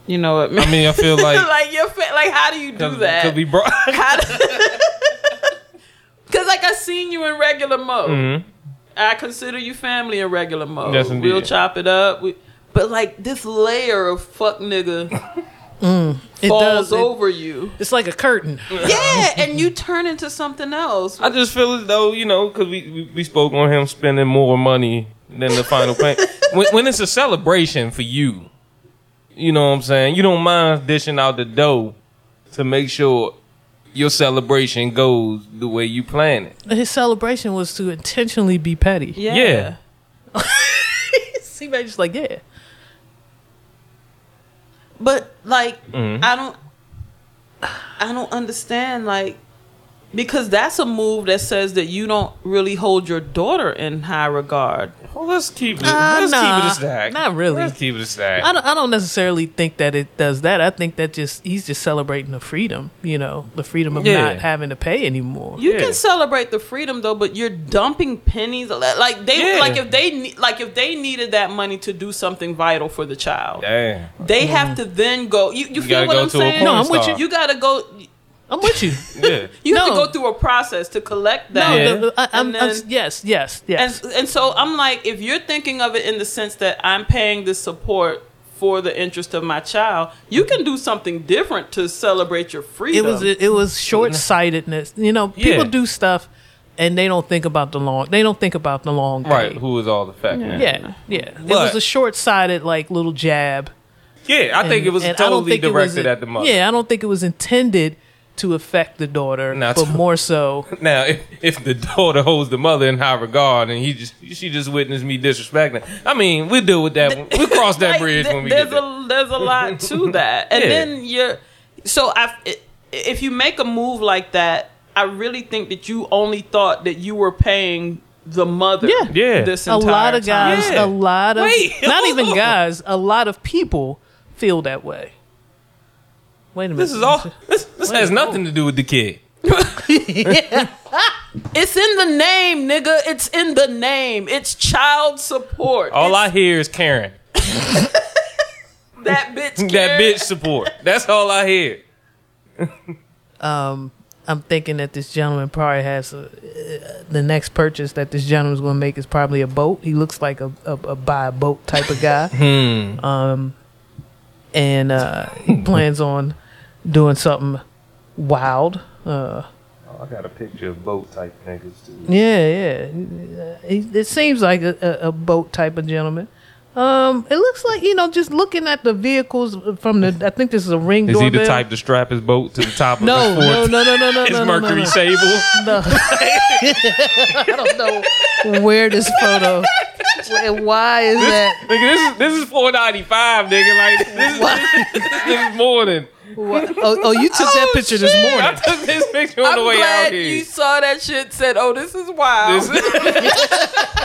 you know what I mean, I feel like like you're fa- like how do you do that? Cause we brought. Because like I seen you in regular mode. Mhm. I consider you family in regular mode. Yes, indeed. we'll chop it up. We, but like this layer of fuck nigga It falls does. it- over you. it's like a curtain. yeah, and you turn into something else. I just feel as though you know, because we, we we spoke on him spending more money than the final pay. when, when it's a celebration for you, you know what I'm saying. You don't mind dishing out the dough to make sure your celebration goes the way you plan it. His celebration was to intentionally be petty. yeah. Yeah. See, man, just like yeah. But like Mhm. I don't I don't understand like because that's a move that says that you don't really hold your daughter in high regard. Well, let's keep it. Uh, let's keep it a stack. not really. Let's keep it a stack. I don't, I don't necessarily think that it does that. I think that just he's just celebrating the freedom, you know, the freedom of Yeah. not having to pay anymore. You Yeah. can celebrate the freedom though, but you're dumping pennies like they Yeah. like if they like if they needed that money to do something vital for the child. Damn. They have to then go. You, you, feel what go I'm to a saying? No, I'm with you. You gotta go. I'm with you. Yeah. You have to go through a process to collect that. No, Yeah. the- I, I'm, And I'm- yes, yes, yes. And and so I'm like, if you're thinking of it in the sense that I'm paying this support for the interest of my child, you can do something different to celebrate your freedom. it was it was short sightedness. You know, people Yeah. do stuff and they don't think about the long. They don't think about the long day. Right. Who is all the fact? Yeah, yeah. it But- was a short sighted like little jab. Yeah. I think it was I don't totally think it was- directed at the mother. Yeah, I don't think it was intended to affect the daughter, Now, but to- more so. Now, if, if the daughter holds the mother in high regard and he just she just witnessed me disrespecting, I mean, we'll deal with that. We'll cross that Like, bridge th- when we there's get there. a there's a lot to that, and Yeah. then you're so I if you make a move like that, I really think that you only thought that you were paying the mother. Yeah. Yeah. this A lot of guys, Yeah. a lot of Wait. not even guys, a lot of people feel that way. Wait a minute. This is all. This, this has nothing to do with the kid. It's in the name, nigga. It's in the name. It's child support. All It's I hear is Karen. that bitch. That Karen. bitch support. That's all I hear. um, I'm thinking that this gentleman probably has a, uh, the next purchase that this gentleman's going to make is probably a boat. He looks like a, a, a buy a boat type of guy. Hmm. Um, and uh, he plans on doing something wild. Uh, I got a picture of boat type niggas too. yeah, yeah. He, it seems like a, a, a boat type of gentleman. Um, it looks like you know, just looking at the vehicles from the. I think this is a ring Is he the type to strap his boat to the top of No, the fort? no, no, no, no, no, His no, no, Mercury no. Sable. No. I don't know where this photo and why is that? Nigga, this is this is four ninety five, nigga. Like this is, this is more than. Why- Oh, oh, you took that Oh, picture this shit. I morning. took this picture on I'm the way glad out here. you saw that shit. Said, "Oh, this is wild." This-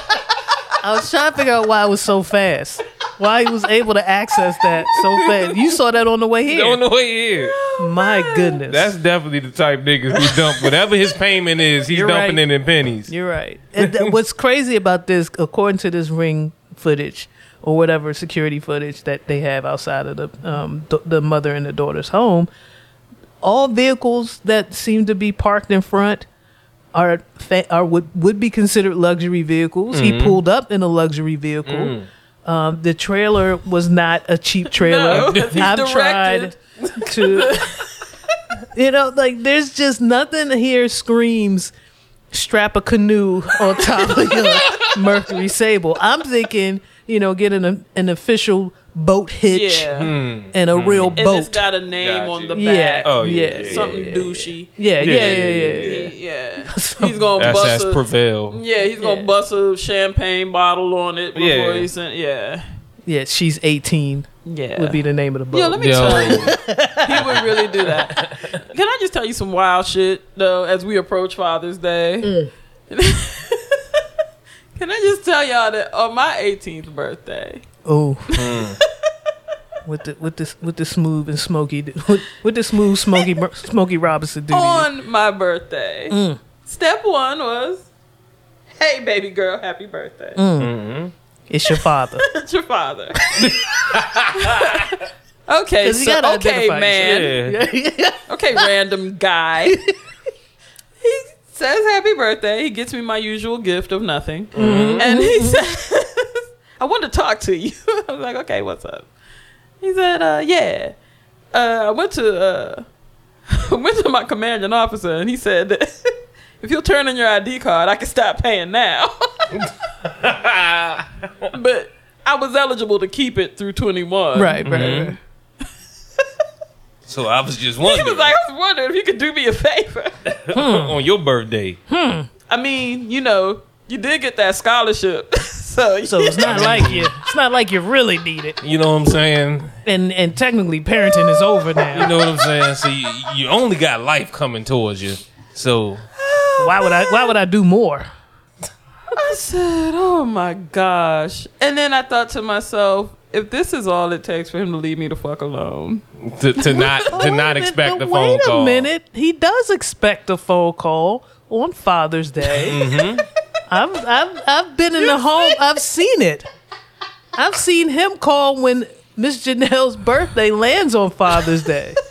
I was trying to figure out why it was so fast. Why he was able to access that so fast. You saw that on the way here. on the way here. My goodness. That's definitely the type niggas who dump whatever his payment is. He's You're dumping right. it in pennies. You're right. And th- what's crazy about this, according to this ring footage or whatever security footage that they have outside of the um, th- the mother and the daughter's home, all vehicles that seem to be parked in front are fa- are would would be considered luxury vehicles. He pulled up in a luxury vehicle. Um, the trailer was not a cheap trailer. No, I've tried to, you know, like there's just nothing here screams strap a canoe on top of your Mercury Sable. I'm thinking, you know, getting a, an official boat hitch yeah. Hmm. and a hmm. real And it's boat. got a name Gotcha. on the Yeah. back. Oh, yeah, yeah, yeah, Something yeah, douchey. yeah, yeah, Yeah, yeah, yeah, yeah, yeah. Yeah. He's gonna bust SS a, Prevail. Yeah, he's gonna Yeah. bust a champagne bottle on it before Yeah. he sent. Yeah, Yeah, she's 18 yeah. would be the name of the book. Yeah, let me Yo. tell you, he would really do that. Can I just tell you some wild shit though? As we approach Father's Day, mm. can I just tell y'all that on my 18th birthday, oh, with the with this with the smooth and smoky with, with the smooth smoky Smokey Robinson duty. On my birthday. Mm. Step one was, hey, baby girl, happy birthday. Mm. It's your father. It's your father. okay, so, okay, man. Yeah. Okay, random guy. he says happy birthday. He gets me my usual gift of nothing. And he says, I want to talk to you. I was like, okay, what's up? He said, uh, yeah. Uh, I went to uh, I went to my commanding officer and he said if you'll turn in your ID card, I can stop paying now. but I was eligible to keep it through 21. right, right, right. So I was just wondering. He wondering was like, I was wondering if you could do me a favor. on your birthday. Hmm. I mean, you know, you did get that scholarship, so So it's not like you. It's not like you really need it. You know what I'm saying? And and technically, parenting is over now. You know what I'm saying? So you, you only got life coming towards you. So why would I? Why would I do more? I said, "Oh my gosh!" And then I thought to myself, if this is all it takes for him to leave me the fuck alone, to, to not to a not minute, expect the but phone wait call. a minute. He does expect a phone call on Father's Day. Mm-hmm. I've, I've I've been in the home. I've seen it. I've seen him call when Miss Janelle's birthday lands on Father's Day.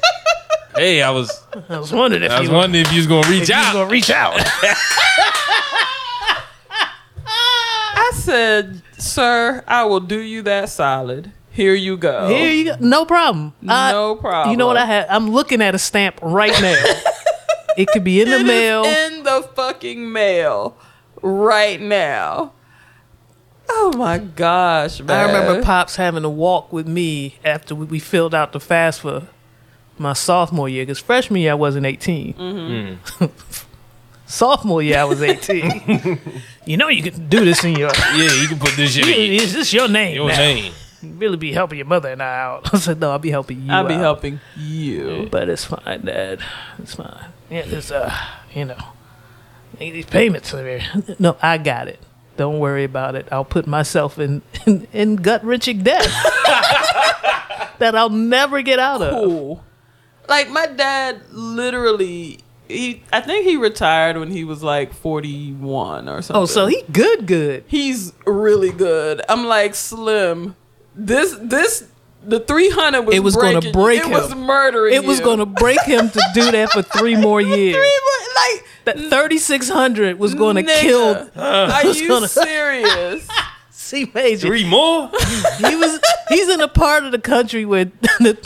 Hey, I was I was wondering if I was he wondering if you was gonna reach if he was out. gonna reach out. I said, "Sir, I will do you that solid. Here you go. Here you go. No problem. I- no problem. You know what I have? I'm looking at a stamp right now. it could be in the It is mail. in the fucking mail right now." Oh my gosh, man! I remember Pops having to walk with me after we, we filled out the FAFSA for my sophomore year. Because freshman year I wasn't 18. Mm-hmm. sophomore year I was 18. you know you can do this in your. Yeah, you can put this shit in Is this your name? your now? name. You really be helping your mother and I out. I said, no, I'll be helping you. I'll be out." helping you. But it's fine, Dad. It's fine. Yeah, it's uh, you know, these payments are here. No, I got it. Don't worry about it. I'll put myself in in, in gut wrenching debt that I'll never get out of. cool. Like my dad literally he I think he retired when he was like 41 or something. Oh, so he good, good. he's really good. I'm like slim. This this the 300 was It was gonna breaking- break it him. was murdering It was going to break him to do that for three more years. Three mo- like That thirty six hundred was going to nigga, kill Are you gonna- serious? C Major. Three more? He was he's in a part of the country where the,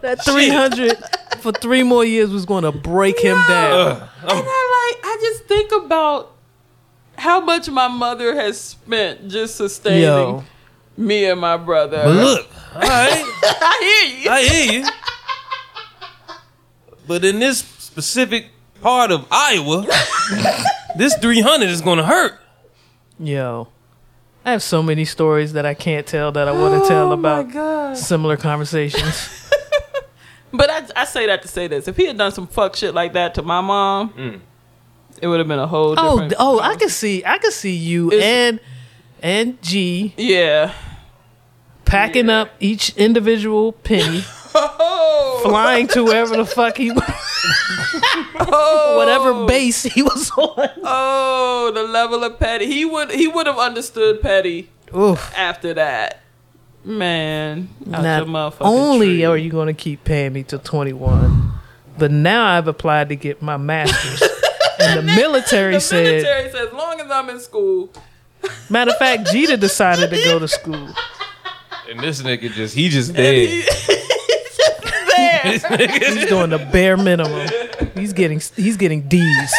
that three hundred for three more years was going to break him down. and I like I just think about how much my mother has spent just sustaining Yo, me and my brother. But look, all right, I hear you. I hear you. But in this specific part of Iowa, this 300 is gonna hurt. yo, I have so many stories that I can't tell that I want to oh tell Oh my about God. similar conversations. But I, I say that to say this: if he had done some fuck shit like that to my mom, mm. it would have been a whole. oh, different oh, I can see, I can see you It's- and and G yeah. packing up each individual penny, Oh, flying to wherever the fuck he, oh, whatever base he was on. Oh, the level of petty. He would he would have understood petty Oof. after that. Man, Not only tree. are you going to keep paying me till 21, but now I've applied to get my master's. and the military the said, military says, as long as I'm in school, matter of fact, Jeter decided to go to school. And this nigga just, he just dead. there. He's doing the bare minimum. He's getting he's getting D's.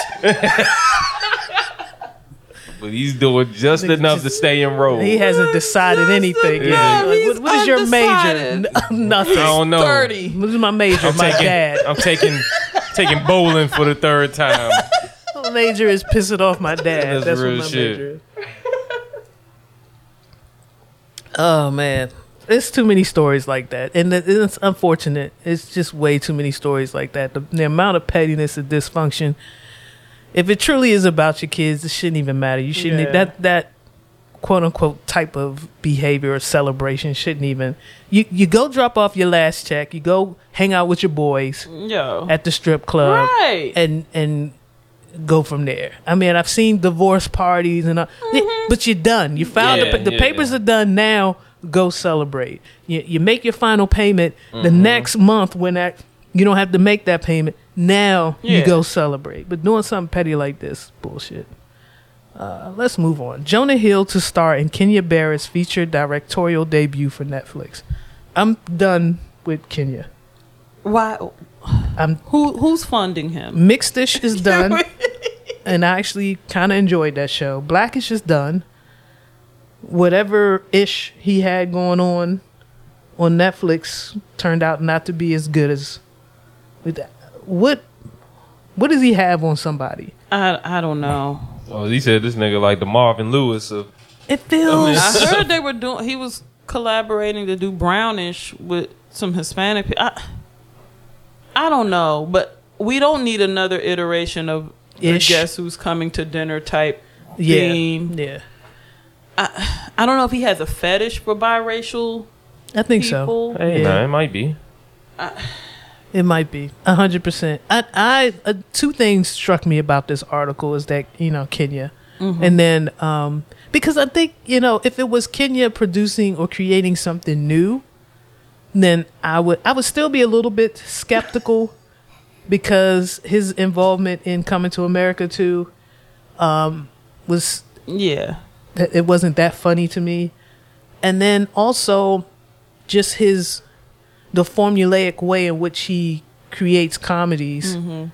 But he's doing just enough to stay in road. He hasn't decided anything yet. Yeah, Like, what, what is your major? N- Nothing. I don't know. Thirty. What is my major? I'm my taking, dad. I'm taking, taking bowling for the third time. My major is pissing off my dad. That's That's, real what my shit. major. Oh man, there's too many stories like that, and it's unfortunate. It's just way too many stories like that. The, the amount of pettiness and dysfunction. If it truly is about your kids, it shouldn't even matter. You shouldn't. Yeah. That that quote unquote type of behavior or celebration shouldn't even you you go drop off your last check you go hang out with your boys Yo. at the strip club Right. and and go from there i mean i've seen divorce parties and all, but you're done you filed Yeah, the, the yeah. papers are done now go celebrate you, you make your final payment the Mm-hmm. next month when that you don't have to make that payment now you go celebrate but doing something petty like this bullshit uh, let's move on. Jonah Hill to star in Kenya Barris's feature directorial debut for Netflix. I'm done with Kenya. Why? I'm Who who's funding him? Mixedish is done, and I actually kind of enjoyed that show. Blackish is done. Whatever ish he had going on on Netflix turned out not to be as good as. What what does he have on somebody? I I don't know. Oh, he said this nigga like the Marvin Lewis of. It feels. I heard they were doing. He was collaborating to do Brownish with some Hispanic. pe- I I don't know, but we don't need another iteration of the guess who's coming to dinner type yeah, theme. yeah. I I don't know if he has a fetish for biracial I think people. so. Hey, Yeah. nah, it might be. It might be a hundred percent. I, I, uh, two things struck me about this article is that you know Kenya, and then um, because I think you know if it was Kenya producing or creating something new, then I would I would still be a little bit skeptical because his involvement in Coming to America too, um, was Yeah, it wasn't that funny to me. And then also just his the formulaic way in which he creates comedies, mm-hmm.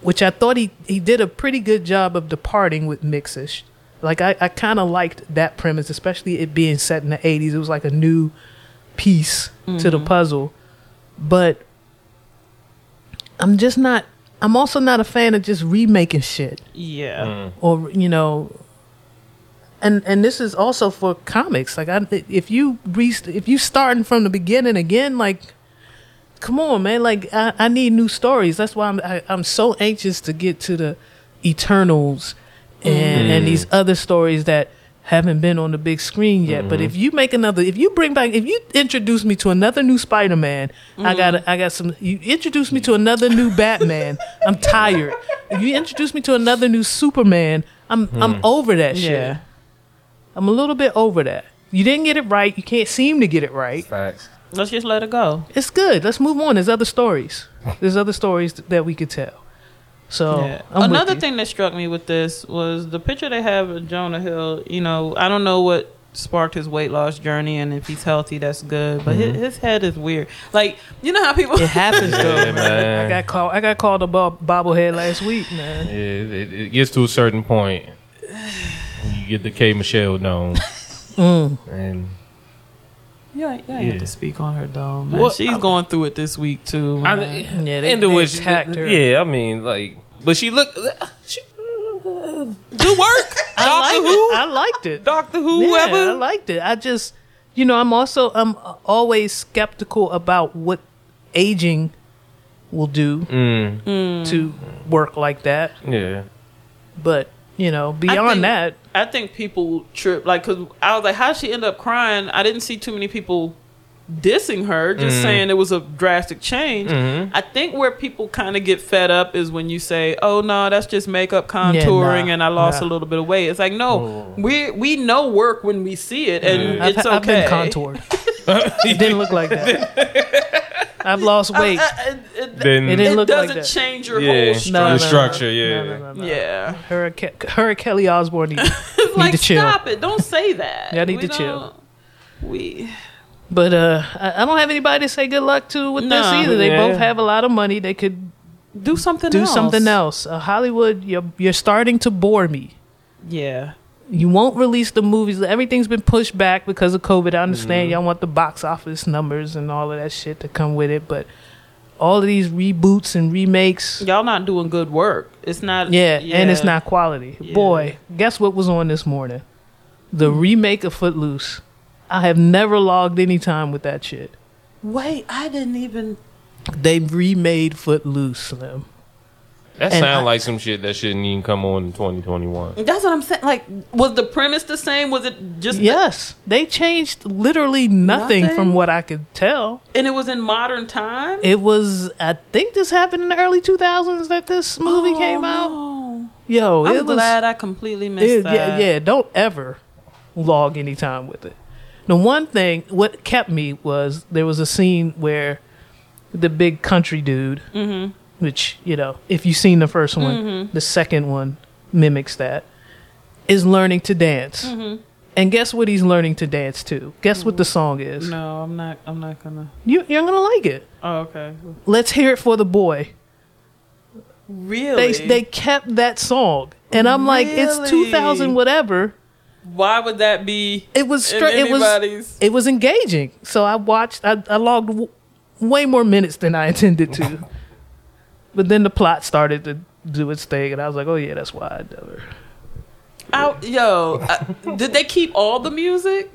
which I thought he, he did a pretty good job of departing with Mixish. Like I, I kind of liked that premise, especially it being set in the '80s. It was like a new piece to the mm-hmm. puzzle, but I'm just not. I'm also not a fan of just remaking shit yeah. Mm. or you know and and this is also for comics. Like I, if you re, if you starting from the beginning again like come on man. Like i, I need new stories. That's why I'm, I, I'm so anxious to get to the eternals and mm-hmm. and these other stories that haven't been on the big screen yet. But mm-hmm. if you make another if you bring back if you introduce me to another new spider-man i mm-hmm. got i got some you introduce me to another new batman. I'm tired. If you introduce me to another new superman i'm i'm over that shit. Yeah. I'm a little bit over that you didn't get it right you can't seem to get it right Facts. Let's just let it go. it's good let's move on there's other stories there's other stories that we could tell so Yeah. Another thing that struck me with this was the picture they have of Jonah Hill. You know, I don't know what sparked his weight loss journey, and if he's healthy, that's good. But his, mm-hmm. his head is weird. Like you know how people. it happens though Yeah, man. man. i got called i got called a bob- bobblehead last week man Yeah, it, it gets to a certain point. You get the K Michelle dome. And yeah, yeah, you Yeah. have to speak on her though. Man. Well, She's going through it this week too. I. Yeah, they- into they which, attacked her. yeah, I mean, like, but she looked. She, do work. I Doctor liked Who. it. I liked it. Doctor Who. Yeah, Who. I Whoever. liked it. I just, you know, I'm also I'm always skeptical about what aging will do Mm, to work like that. yeah. But you know, I beyond think- that, I think people trip like because I was like, how would she end up crying? I didn't see too many people dissing her, just Mm-hmm. saying it was a drastic change. I think where people kind of get fed up is when you say, "Oh no, that's just makeup contouring, nah, and I lost nah. a little bit of weight." It's like, no, we we know work when we see it, and I've, it's I've okay. been contoured. it didn't look like that. I've lost weight. Uh, uh, it, it, Then It didn't it look like doesn't that. change your yeah, whole the structure. structure. Yeah. No, no, no, no. Yeah, Her, and Ke- her Kelly Osbourne need, need like to chill. stop it. Don't say that. Y'all need We to chill. We But uh, I, I don't have anybody to say good luck to with this No. either. They Yeah. both have a lot of money. They could do something. do else. something else. Uh, Hollywood, you're you're starting to bore me. Yeah. You won't release the movies. Everything's been pushed back because of COVID. I understand Mm-hmm. y'all want the box office numbers and all of that shit to come with it, but all of these reboots and remakes, Y'all not doing good work. It's not. yeah, and it's not quality. Yeah. Boy, guess what was on this morning? The remake of Footloose. I have never logged any time with that shit. Wait, I didn't even. They remade Footloose, Slim. That And sound I- like some shit that shouldn't even come on in 2021. That's what I'm saying. Like, was the premise the same? Was it just Yes, they changed literally nothing, Nothing? from what I could tell. and it was in modern time? It was, I think, this happened in the early 2000s that this movie came out. Oh, Yo, I'm was. glad I completely missed it- that. yeah, yeah. Don't ever log any time with it. The one thing, what kept me was there was a scene where the big country dude, Mm-hmm. Which you know, if you've seen the first one, the second one mimics that, is learning to dance. Mm-hmm. And guess what he's learning to dance to? Guess what the song is? No, I'm not. I'm not gonna. You, you're gonna like it. Oh, okay. Let's hear it for the boy. Really? They they kept that song, and I'm like, it's 2000 whatever. Why would that be? It was in straight. It was it was engaging. So I watched. I, I logged w- way more minutes than I intended to. But then the plot started to do its thing, and I was like, oh yeah, that's why I never. I, yo, uh, did they keep all the music?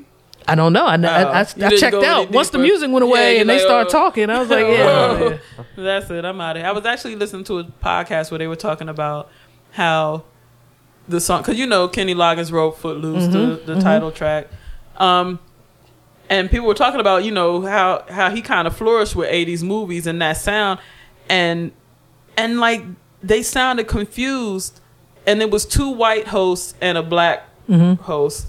I don't know. I, I, Oh, I, you I checked out once the music went away you're and they started oh. talking. I was like, yeah, yeah. That's it. I'm out of here. I was actually listening to a podcast where they were talking about how the song, because you know Kenny Loggins wrote "Footloose," the, the title track, um, and people were talking about you know how how he kind of flourished with '80s movies and that sound, and and like they sounded confused, and it was two white hosts and a black mm-hmm. host,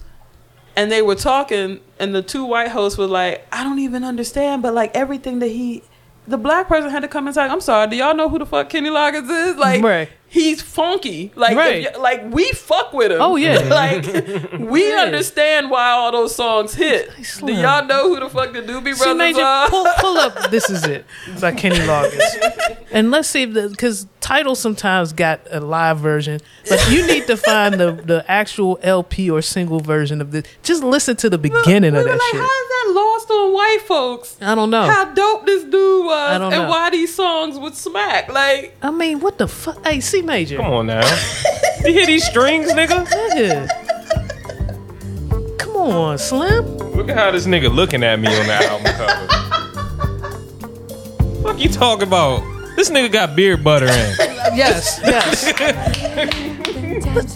and they were talking, and the two white hosts were like, "I don't even understand," but like everything that he. The black person had to come and say, "I'm sorry. Do y'all know who the fuck Kenny Loggins is? Like, Right. He's funky. Like, Right. if like we fuck with him. Oh, yeah. like we Yeah. understand why all those songs hit. Do y'all know who the fuck the Doobie See, Brothers Major, are? pull, pull up. This is it It's by Kenny Loggins. And let's see if because title sometimes got a live version, but you need to find the the actual LP or single version of this. Just listen to the beginning We of that like, shit. How is that lost on white folks? I don't know. How dope this dude was, and why these songs would smack. Like, I mean, what the fuck? Hey, C Major. Come on now. you hear these strings, nigga? Nigga. Come on, Slim. Look at how this nigga looking at me on the album cover. Fuck you talking about? This nigga got beard butter in. Yes, yes.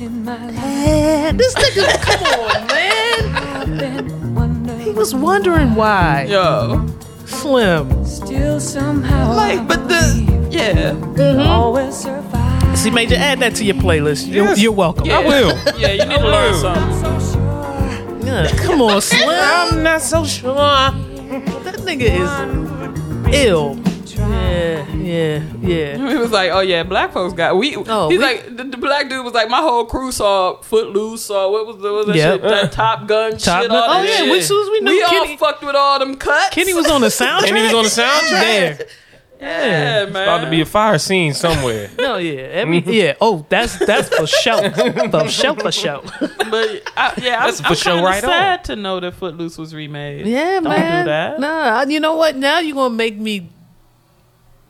Man, this nigga, come on, man. He was wondering why. yo, Slim. Still somehow like, but the yeah, mm-hmm. always survive. See, Major, add that to your playlist. You're, Yes. you're welcome. yeah, I will. Yeah, you need to learn will. something. Yeah, come on, Slim. I'm not so sure. That nigga is ill. Yeah, yeah, yeah. He was like, "Oh yeah, black folks got we." Oh, he's we- like, the, the black dude was like, "My whole crew saw Footloose, saw what was the what was that Yep. shit, that Top Gun Top shit, Gun- all oh, yeah, shit. we- soon as we knew we Kenny- all fucked with all them cuts. Kenny was on the soundtrack. And he was on the soundtrack. there. Yeah, man. About to be a fire scene somewhere. No, yeah, every, yeah. Oh, that's that's for sure, for sure, for sure. but I, yeah, That's I'm, for I'm sure kinda on. sad to know that Footloose was remade. Yeah, Don't man. do that. Nah, you know what? Now you're gonna make me.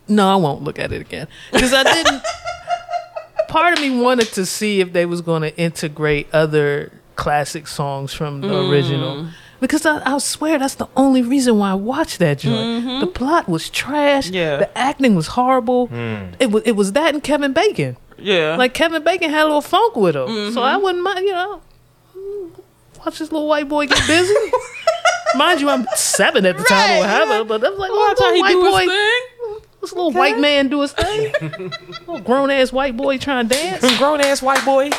No, I won't look at it again because I didn't. part of me wanted to see if they was going to integrate other classic songs from the Mm. original. Because I, I swear that's the only reason why I watched that joint. The plot was trash. Mm-hmm. Yeah. The acting was horrible. It was it was that and Kevin Bacon. Yeah, Like Kevin Bacon had a little funk with him, Mm-hmm. so I wouldn't mind. You know, mm, watch this little white boy get busy. mind you, I'm seven at the time or Right, whatever, right. but I was like, watch oh, how little he white do boy, thing. this little white man do his thing. little grown ass white boy trying to dance. Grown ass white boy.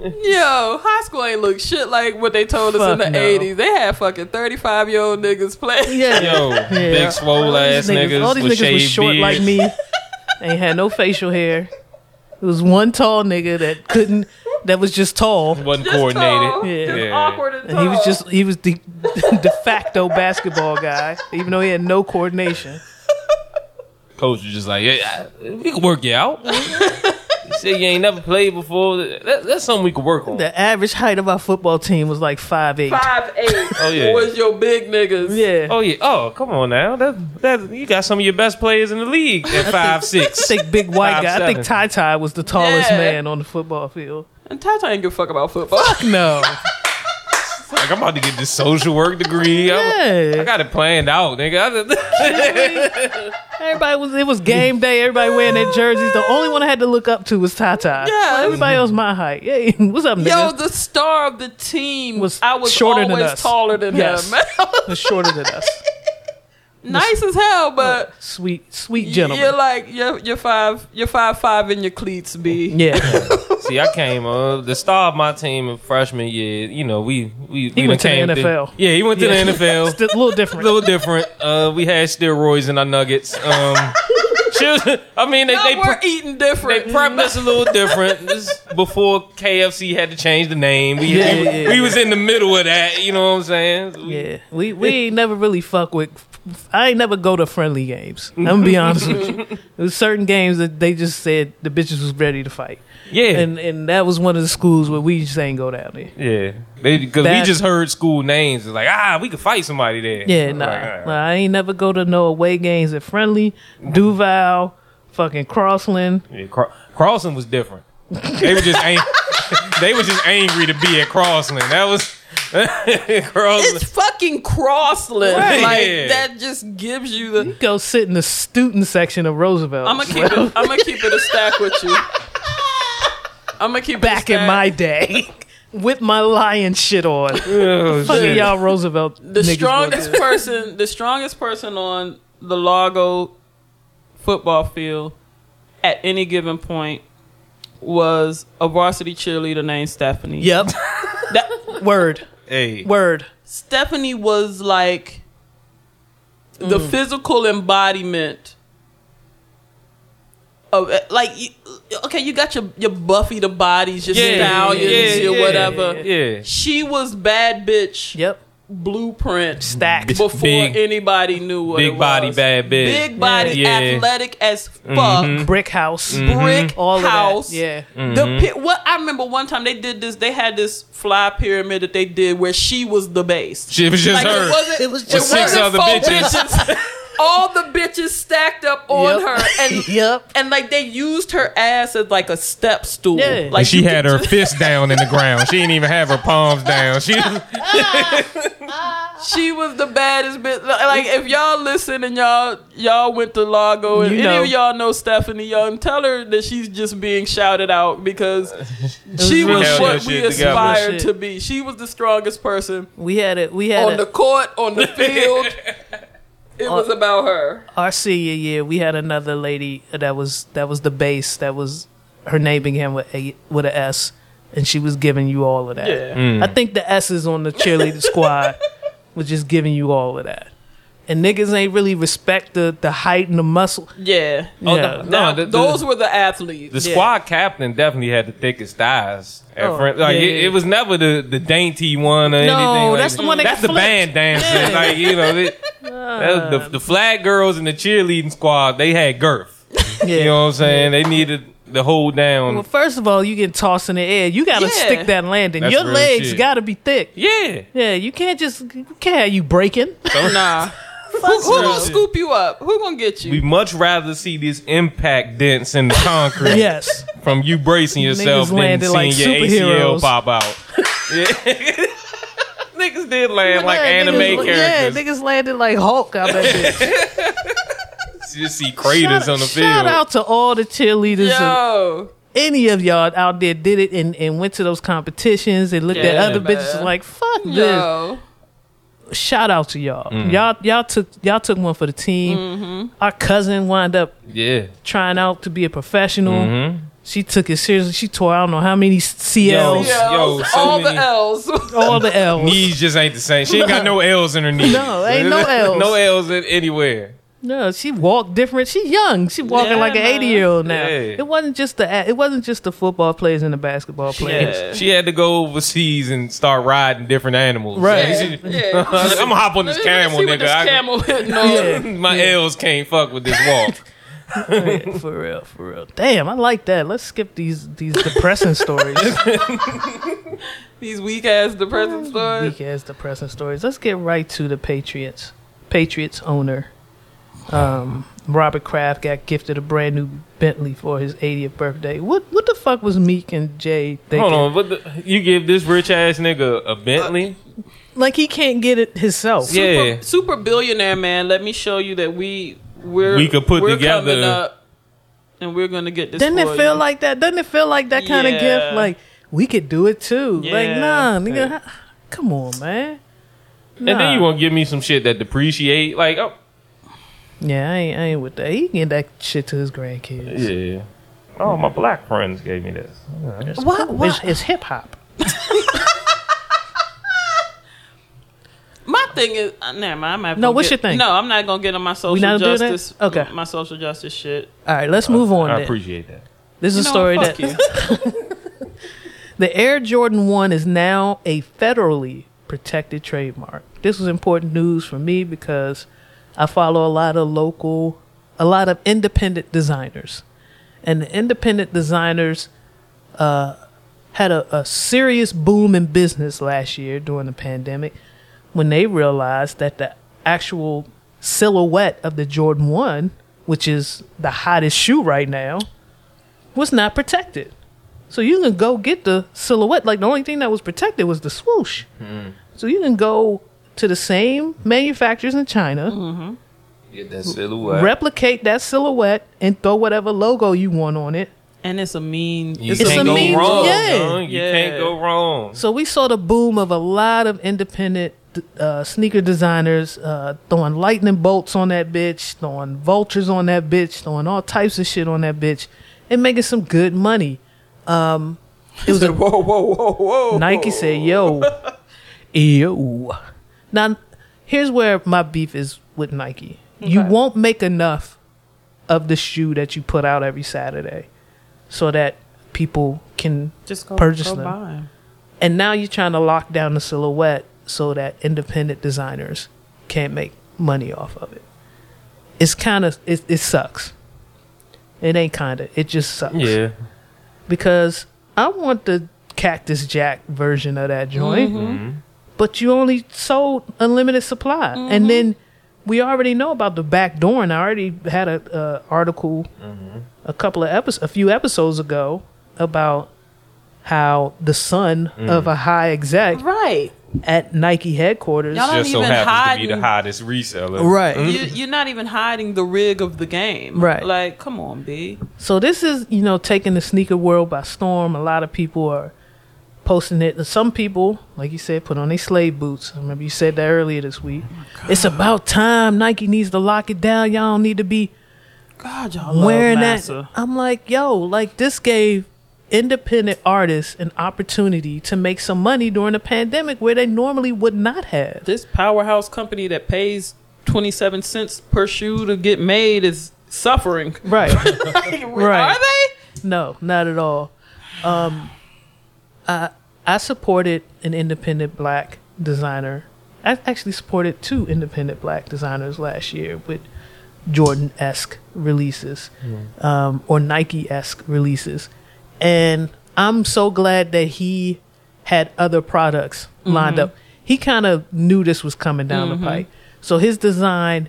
Yo, high school ain't look shit like what they told us in Fuck the no. '80s. They had fucking 35 year old niggas playing. Yeah, Yo, Yeah. big swole ass These niggas, all these with niggas was short beard. like me. Ain't had no facial hair. It was one tall nigga that couldn't. That was just tall. Wasn't Just coordinated. tall, Yeah. just Yeah. awkward and, And he was tall. just he was the de facto basketball guy, even though he had no coordination. Coach was just like, yeah, we can work you out. you say you ain't never played before. That, that's something we could work on. The average height of our football team was like five eight. five eight. Oh, yeah. was your big niggas. Yeah. Oh yeah. Oh come on now. That that you got some of your best players in the league at five I six. think big white Five, guy. I think seven. Ty Ty was the tallest Yeah. man on the football field. And Tata ain't give a fuck about football. No, Like I'm about to get this social work degree. I'm- Yeah. I got it planned out, nigga. Everybody was it was game day. Everybody wearing their jerseys. The only one I had to look up to was Tata. Yeah. everybody else my height. Hey, what's up, nigga? Yo, the star of the team Was I was shorter than us. taller than Yes. him. Was shorter than us. nice as hell, but Sweet, sweet gentleman. you're like you're you're five you're five five in your cleats, B. Yeah, See, I came uh, the star of my team in freshman year. You know, we we we went done to the came NFL. yeah, he went to Yeah. the NFL. it's a little different. a different. little different. Uh, we had steroids in our nuggets. Um, was- I mean, they Y'all they, were pre- eating they different. prepped us a little different. This before KFC had to change the name. We, Yeah, we, yeah, we yeah. was in the middle of that. You know what I'm saying? Yeah, we we ain't never really fuck with. I ain't never go to friendly games. I'm gonna be honest with you. There's certain games that they just said the bitches was ready to fight, Yeah. and and that was one of the schools where we just ain't go down there. yeah, because we just heard school names. It's like ah, we could fight somebody there. Yeah, nah, right. nah, I ain't never go to no away games at friendly, Duval, fucking Crossland. Yeah, Cro- Crossland was different. They were just ang- they were just angry to be at Crossland. That was. It's fucking Crossland. Right. Like Yeah. that just gives you the. Go sit in the student section of Roosevelt. I'm gonna keep it. I'm gonna keep it a stack with you. I'm gonna keep back it a in my day with my lion shit on. Oh, Fucking shit. y'all Roosevelt. the strongest person. The strongest person on the Largo football field at any given point was a varsity cheerleader named Stephanie. Yep. That, Word. Hey, Word. Stephanie was like the Mm. physical embodiment of like okay, you got your your Buffie the bodies, your Yeah, stallions, yeah, your yeah, whatever. yeah. She was bad bitch Yep. Blueprint Stacked. before Big- anybody knew what big it body, was. bad bitch. big body, Yeah. athletic as mm-hmm. fuck. Mhm. Brick house. Mm-hmm. Brick mm-hmm. All of house. that. Yeah. The pi- what I remember one time they did this. They had this fly pyramid that they did where she was the base. She was just Like her. it wasn't. It was it just six other four bitches. All the bitches stacked up on Yep. her, and Yep. and like they used her ass as like a step stool. Yeah. Like and she had her just- fist down in the ground. She didn't even have her palms down. She was, She was the baddest bitch. Like if y'all listen and y'all y'all went to Largo and You any of y'all know Stephanie Young, tell her that she's just being shouted out because she was shit. what we that together. aspired to be. She was the strongest person We had it. We had on a, the court, on the field. It was about her. our senior year. We had another lady that was that was the base. That was her name began with a with a S, and she was giving you all of that. Yeah. Mm. I think the S's on the cheerleading squad was just giving you all of that. And niggas ain't really respect the, the height and the muscle. Yeah. Oh, Yeah. no, Now, no, the, the- those were the athletes. the Yeah. squad captain definitely had the thickest thighs. At Oh. Like yeah, it, yeah. it was never the, the dainty one or No, anything. Like that's the one that That's the flipped. band dancers. Like you know, they, that the, the flag girls and the cheerleading squad. They had girth. Yeah. You know what I'm saying? They needed the hold down. Well, first of all, you get tossed in the air. You got to Yeah. stick that landing. That's Your legs got to be thick. yeah. Yeah, you can't just you can't have you breaking. Nah. Who who gonna scoop you up? Who gonna get you? We much rather see this impact dents in the concrete yes. from you bracing yourself than landed seeing like your ACL superheroes. pop out. Yeah. Niggas did land like Yeah, anime niggas, characters. Yeah, niggas landed like Hulk out that bitch. You just see craters on the field. Shout out to all the cheerleaders. and Yo. any of y'all out there did it and, and went to those competitions and looked at Yeah, other man. bitches like fuck this. Yo. Shout out to y'all. Mm. Y'all y'all took y'all took one for the team. Mm-hmm. Our cousin wound up Yeah. trying out to be a professional. Mhm. She took it seriously. She tore I don't know how many CLs, Yo. Yo, so all many- the L's. all the L's. Knees just ain't the same. She ain't got no L's in her knees. No, ain't no Ls. no L's in anywhere. No, she walked different. She's young. She walking Yeah, like an eighty year old now. Yeah. It wasn't just the it wasn't just the football players and the basketball players. Yeah. She had to go overseas and start riding different animals. Right. She- Yeah. I'm gonna hop on this Let me camel, see nigga. this I- camel hitting on. my L's can't fuck with this walk. Yeah, for real, for real. Damn, I like that. Let's skip these these depressing stories. These weak ass depressing stories. Weak ass depressing stories. Let's get right to the Patriots. Patriots owner Um, Robert Kraft got gifted a brand new Bentley for his 80th birthday. What what the fuck was Meek and Jay thinking? Hold on, what the, you give this rich ass nigga a Bentley? Like he can't get it himself. yeah, Super, super billionaire man. Let me show you that we we're We could put we're together- up and we're gonna get this. Doesn't it feel you. like that? Doesn't it feel like that kind of gift? Like we could do it too. Like nah, nigga, ha- come on, man. and then you want to give me some shit that depreciate? Like, oh, Yeah, I ain't, I ain't with that. He can get that shit to his grandkids. yeah. Oh, my black friends gave me this. It's What- cool. what- It's, it's hip hop. My thing is, uh, never mind. I'm No, what's get- your thing? No, I'm not gonna get on my social not doing that? justice. Okay. my social justice shit. All right, let's move on. I then. appreciate that. This is You a story what? that you. the Air Jordan 1 is now a federally protected trademark. This was important news for me because I follow a lot of local, a lot of independent designers. And the independent designers uh, had a, a serious boom in business last year during the pandemic when they realized that the actual silhouette of the Jordan 1, which is the hottest shoe right now, was not protected. So you can go get the silhouette. Like the only thing that was protected was the swoosh. So you can go to the same manufacturers in China, Get that silhouette. replicate that silhouette, and throw whatever logo you want on it. And it's a mean. you it's It's can't a go mean- wrong. yeah. dog. You Yeah. can't go wrong. So we saw the boom of a lot of independent uh, sneaker designers uh, throwing lightning bolts on that bitch, throwing vultures on that bitch, throwing all types of shit on that bitch, and making some good money. Um, it was a whoa, whoa, whoa, whoa. Nike said, "Yo, yo." Now, here's where my beef is with Nike. You won't make enough of the shoe that you put out every Saturday, so that people can Just go, purchase go them. buy 'em. and now you're trying to lock down the silhouette so that independent designers can't make money off of it. It's kind of it, it sucks. It ain't kind of. It just sucks. Yeah. Because I want the Cactus Jack version of that joint, Mm-hmm. But you only sold unlimited supply, and then we already know about the back door. And I already had a uh, article Mm-hmm. a couple of episodes, a few episodes ago about how the son of a high exec Right. at Nike headquarters. Y'all not Just so even happens to be the hiding- hottest reseller. Right. You, you're not even hiding the rig of the game. Right. Like, come on, B. So this is, you know, taking the sneaker world by storm. A lot of people are posting it. And some people, like you said, put on their slave boots. I remember you said that earlier this week. it's about time. Nike needs to lock it down. Y'all don't need to be God, y'all wearing that. I'm like, yo, like this gave independent artists an opportunity to make some money during a pandemic where they normally would not have. This powerhouse company that pays 27 cents per shoe to get made is suffering. Right. Right. Right. Are they? No, not at all. Um, I I supported an independent black designer. I actually supported two independent black designers last year with Jordan esque releases, um, or Nike esque releases, and I'm so glad that he had other products lined up. He kind of knew this was coming down the pike, so his design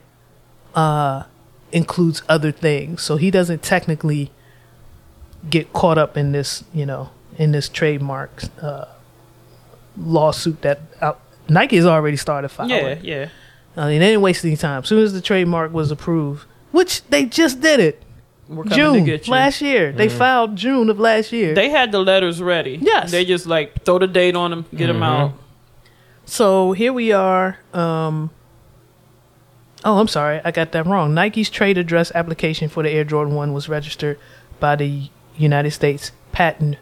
uh, includes other things. So he doesn't technically get caught up in this, you know, in this trademark uh, lawsuit that uh, Nike has already started filing. Yeah, yeah. I mean, they didn't waste any time. As soon as the trademark was approved, which they just did it, We're coming June to get you. last year. They filed June of last year. They had the letters ready. Yes. They just like throw the date on them, get them out. So here we are. Um, oh, I'm sorry, I got that wrong. Nike's trade dress application for the Air Jordan One was registered by the United States Patent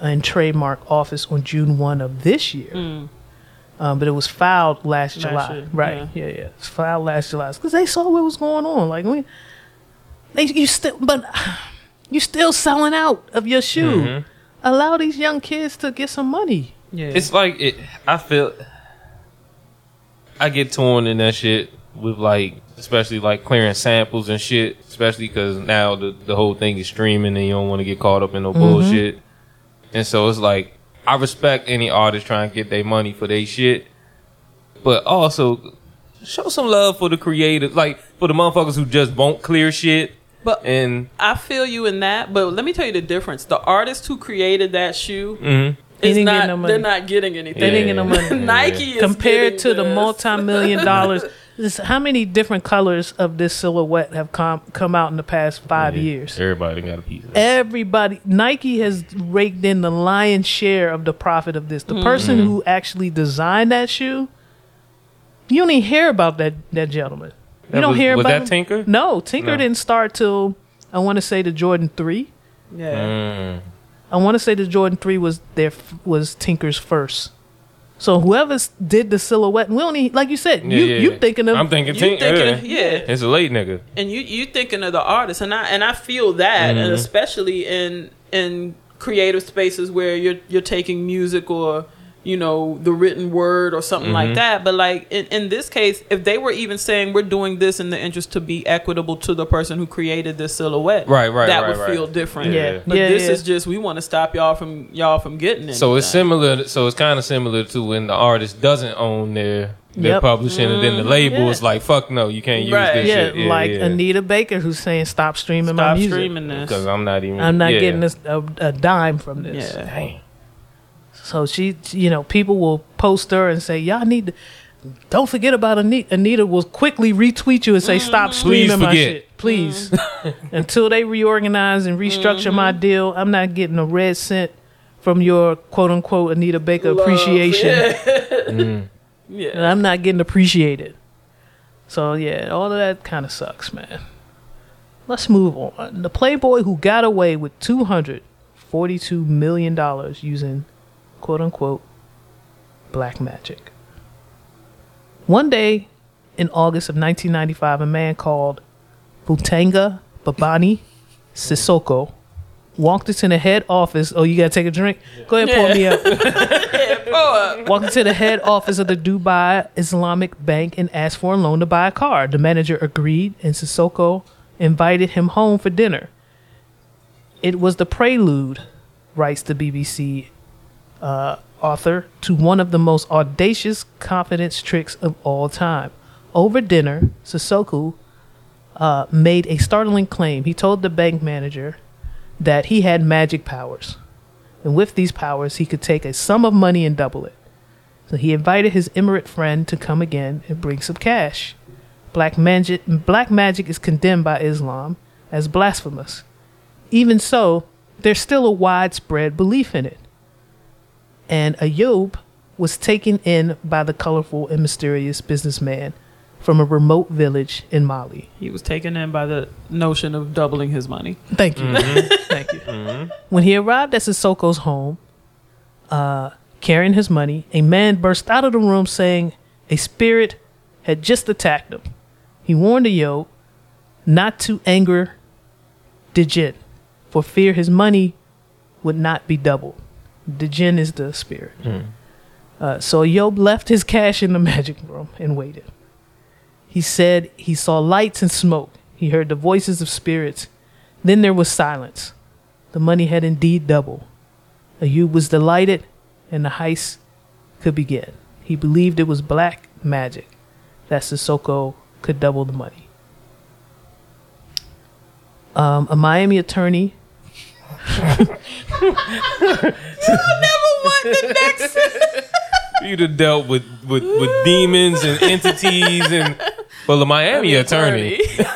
and Trademark Office on June one of this year. Hmm. Um, but it was filed last, Last July, year, right? Yeah, yeah. It's filed last July because they saw what was going on. Like we, they you still, but you still selling out of your shoe. Mm-hmm. Allow these young kids to get some money. Yeah. It's like it. I feel. I get torn in that shit with like, especially like clearing samples and shit. Especially because now the the whole thing is streaming and you don't want to get caught up in no mm-hmm. bullshit. And so it's like I respect any artist trying to get their money for their shit, but also show some love for the creative, like for the motherfuckers who just won't clear shit. But And I feel you in that. But let me tell you the difference. The artist who created that shoe mhm. They is didn't get not. no money. They're not getting anything. They didn't get no money. Nike is compared getting to the this. multi-million dollars. This, how many different colors of this silhouette have come come out in the past five Yeah, years? everybody got a piece. Of. Everybody, Nike has raked in the lion's share of the profit of this. The Mm-hmm. person who actually designed that shoe, you don't even hear about that that gentleman. You don't was- hear was about that him. Tinker? No, Tinker No. didn't start till I want to say the Jordan three. Yeah. Mm. I want to say the Jordan Three was their was Tinker's first. So whoever did the silhouette, we only like you said, Yeah, you yeah, you thinking of I'm thinking You Tinker. thinking, yeah. It's a late nigga. and you you thinking of the artist and I and I feel that and Mhm. especially in in creative spaces where you're you're taking music or you know the written word or something like Mhm. that but like in, in this case if they were even saying we're doing this in the interest to be equitable to the person who created this silhouette Right, right, that right, would right. feel different Yeah. but Yeah, this yeah. is just we want to stop y'all from y'all from getting it So it's similar. So it's kind of similar to when the artist doesn't own their their Yep. publishing, and then the label Yeah. is like, "Fuck no, you can't use Right. this yeah, shit." like Anita Baker who's saying stop streaming my music. streaming this because I'm not even. I'm not yeah. getting this a, a dime from this. yeah Dang. So she, you know, people will post her and say, "Y'all need to." Don't forget about Anita. Anita will quickly retweet you and say, "Stop mm-hmm. streaming my shit, please." Mm-hmm. Until they reorganize and restructure my mm-hmm. deal, I'm not getting a red cent from your quote unquote Anita Baker Love, appreciation. Mm. yeah and I'm not getting appreciated. So yeah, all of that kind of sucks, man. Let's move on. The Playboy who got away with two hundred forty-two million dollars using quote unquote black magic. One day in August of 1995, a man called Butanga Babani Sissoko walked into the head office. Oh, you gotta take a drink? Go ahead, and pour me up. Walked into the head office of the Dubai Islamic Bank and asked for a loan to buy a car. The manager agreed, and Sissoko invited him home for dinner. It was the prelude, writes the BBC uh, author, to one of the most audacious confidence tricks of all time. Over dinner, Sissoko uh, made a startling claim. He told the bank manager that he had magic powers. And with these powers, he could take a sum of money and double it. So he invited his Emirate friend to come again and bring some cash. Black magic, black magic is condemned by Islam as blasphemous. Even so, there's still a widespread belief in it. And Ayoub was taken in by the colorful and mysterious businessman from a remote village in Mali. he was taken in by the notion of doubling his money Thank you. Thank you. When he arrived at Sissoko's home, uh, carrying his money, a man burst out of the room saying a spirit had just attacked him. He warned Ayo not to anger Dijin, for fear his money would not be doubled. Dijin is the spirit. Uh, so Ayoub left his cash in the magic room and waited. He said he saw lights and smoke. He heard the voices of spirits. Then there was silence. The money had indeed doubled. Ayoub was delighted, and the heist could begin. He believed it was black magic that Sissoko could double the money. Um, a Miami attorney. You'd have dealt with, with, with demons and entities and well, the Miami attorney.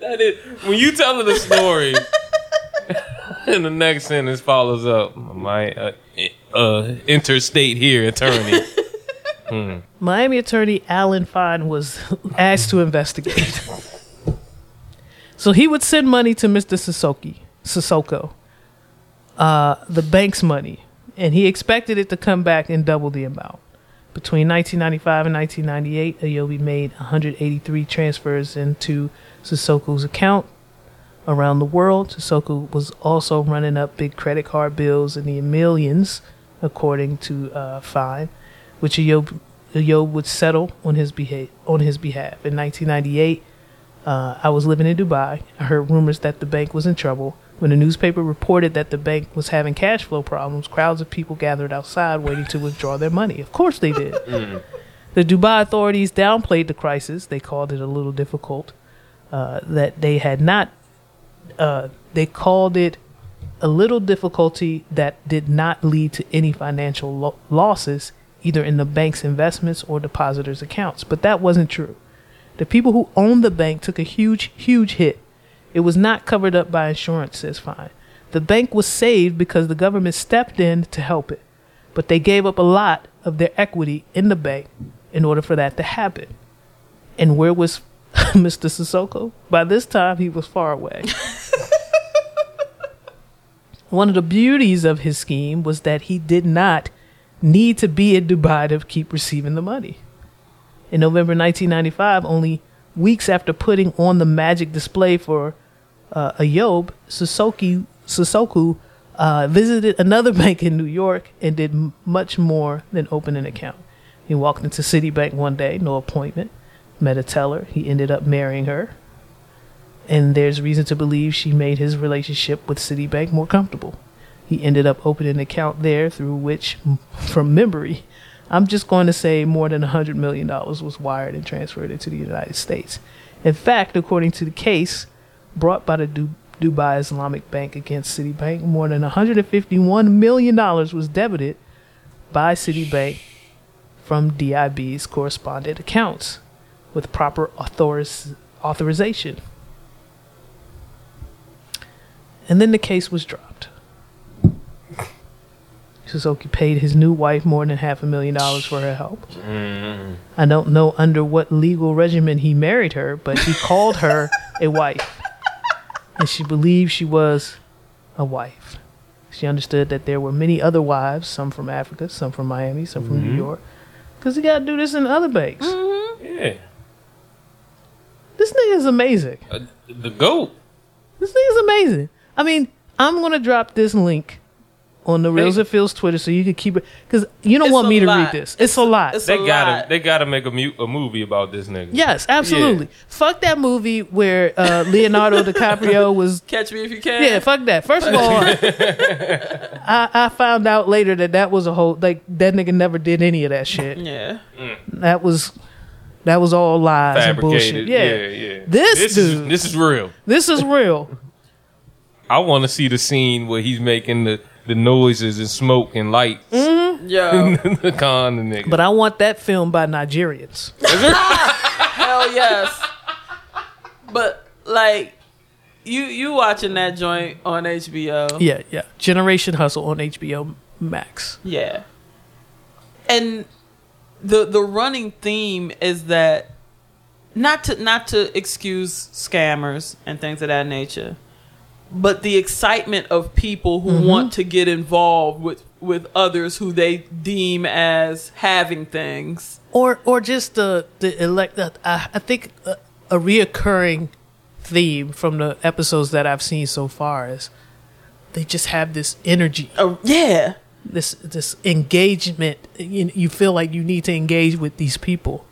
That is when you tell her the story, and the next sentence follows up. My uh, uh, interstate here attorney. Miami attorney Alan Fine was asked to investigate. So he would send money to Mr. Sissoko, Sissoko, uh, the bank's money, and he expected it to come back and double the amount. Between 1995 and 1998, Ayobi made 183 transfers into Sissoko's account around the world. Sissoko was also running up big credit card bills in the millions, according to uh, Fine, which Ayoub, Ayoub would settle on his beha- on his behalf. In 1998, uh, I was living in Dubai. I heard rumors that the bank was in trouble. When the newspaper reported that the bank was having cash flow problems, crowds of people gathered outside waiting to withdraw their money. Of course they did. The Dubai authorities downplayed the crisis. They called it a little difficult. Uh, that they had not, uh, they called it a little difficulty that did not lead to any financial lo- losses, either in the bank's investments or depositors' accounts. But that wasn't true. The people who owned the bank took a huge, huge hit. It was not covered up by insurance, says Fine. The bank was saved because the government stepped in to help it, but they gave up a lot of their equity in the bank in order for that to happen. And where was Mr. Sissoko? By this time, he was far away. One of the beauties of his scheme was that he did not need to be in Dubai to keep receiving the money. In November 1995, only weeks after putting on the magic display for uh, Sissoko, Sissoko uh, visited another bank in New York and did m- much more than open an account. He walked into Citibank one day, no appointment, met a teller. He ended up marrying her. And there's reason to believe she made his relationship with Citibank more comfortable. He ended up opening an account there through which, from memory, I'm just going to say more than $100 million was wired and transferred into the United States. In fact, according to the case brought by the du- Dubai Islamic Bank against Citibank, more than $151 million was debited by Citibank from DIB's correspondent accounts with proper authoriz- authorization. And then the case was dropped. Sissoko paid his new wife more than half a million dollars for her help. Mm-hmm. I don't know under what legal regimen he married her, but he called her a wife. And she believed she was a wife. She understood that there were many other wives, some from Africa, some from Miami, some from New mm-hmm. York. Because he got to do this in other banks. Mm-hmm. Yeah. This nigga is amazing. Uh, the goat. This thing is amazing. I mean, I'm gonna drop this link on the Reels Hey. and Phil's Twitter so you can keep it because you don't It's want a me to lot. read this. It's, a lot. it's They a gotta lot. they gotta make a, mu- a movie about this nigga. yes, absolutely. Fuck that movie where uh, Leonardo DiCaprio was. Catch me if you can. Yeah, fuck that. First of all, I, I found out later that that was a whole like that nigga never did any of that shit. Yeah. That was that was all lies and bullshit. Fabricated. Yeah. Yeah, yeah. This this dude- is this is real. this is real. I want to see the scene where he's making the, the noises and smoke and lights. Mm-hmm. Yo. the con the nigga. But I want that film by Nigerians. Hell yes. But like you you watching that joint on HBO. Yeah, yeah. Generation Hustle on HBO Max. Yeah. And the the running theme is that not to not to excuse scammers and things of that nature, but the excitement of people who Mm-hmm. want to get involved with with others who they deem as having things. or or just the the elect. Uh, I I think a, a reoccurring theme from the episodes that I've seen so far is they just have this energy, Uh, yeah. this this engagement. You, you feel like you need to engage with these people.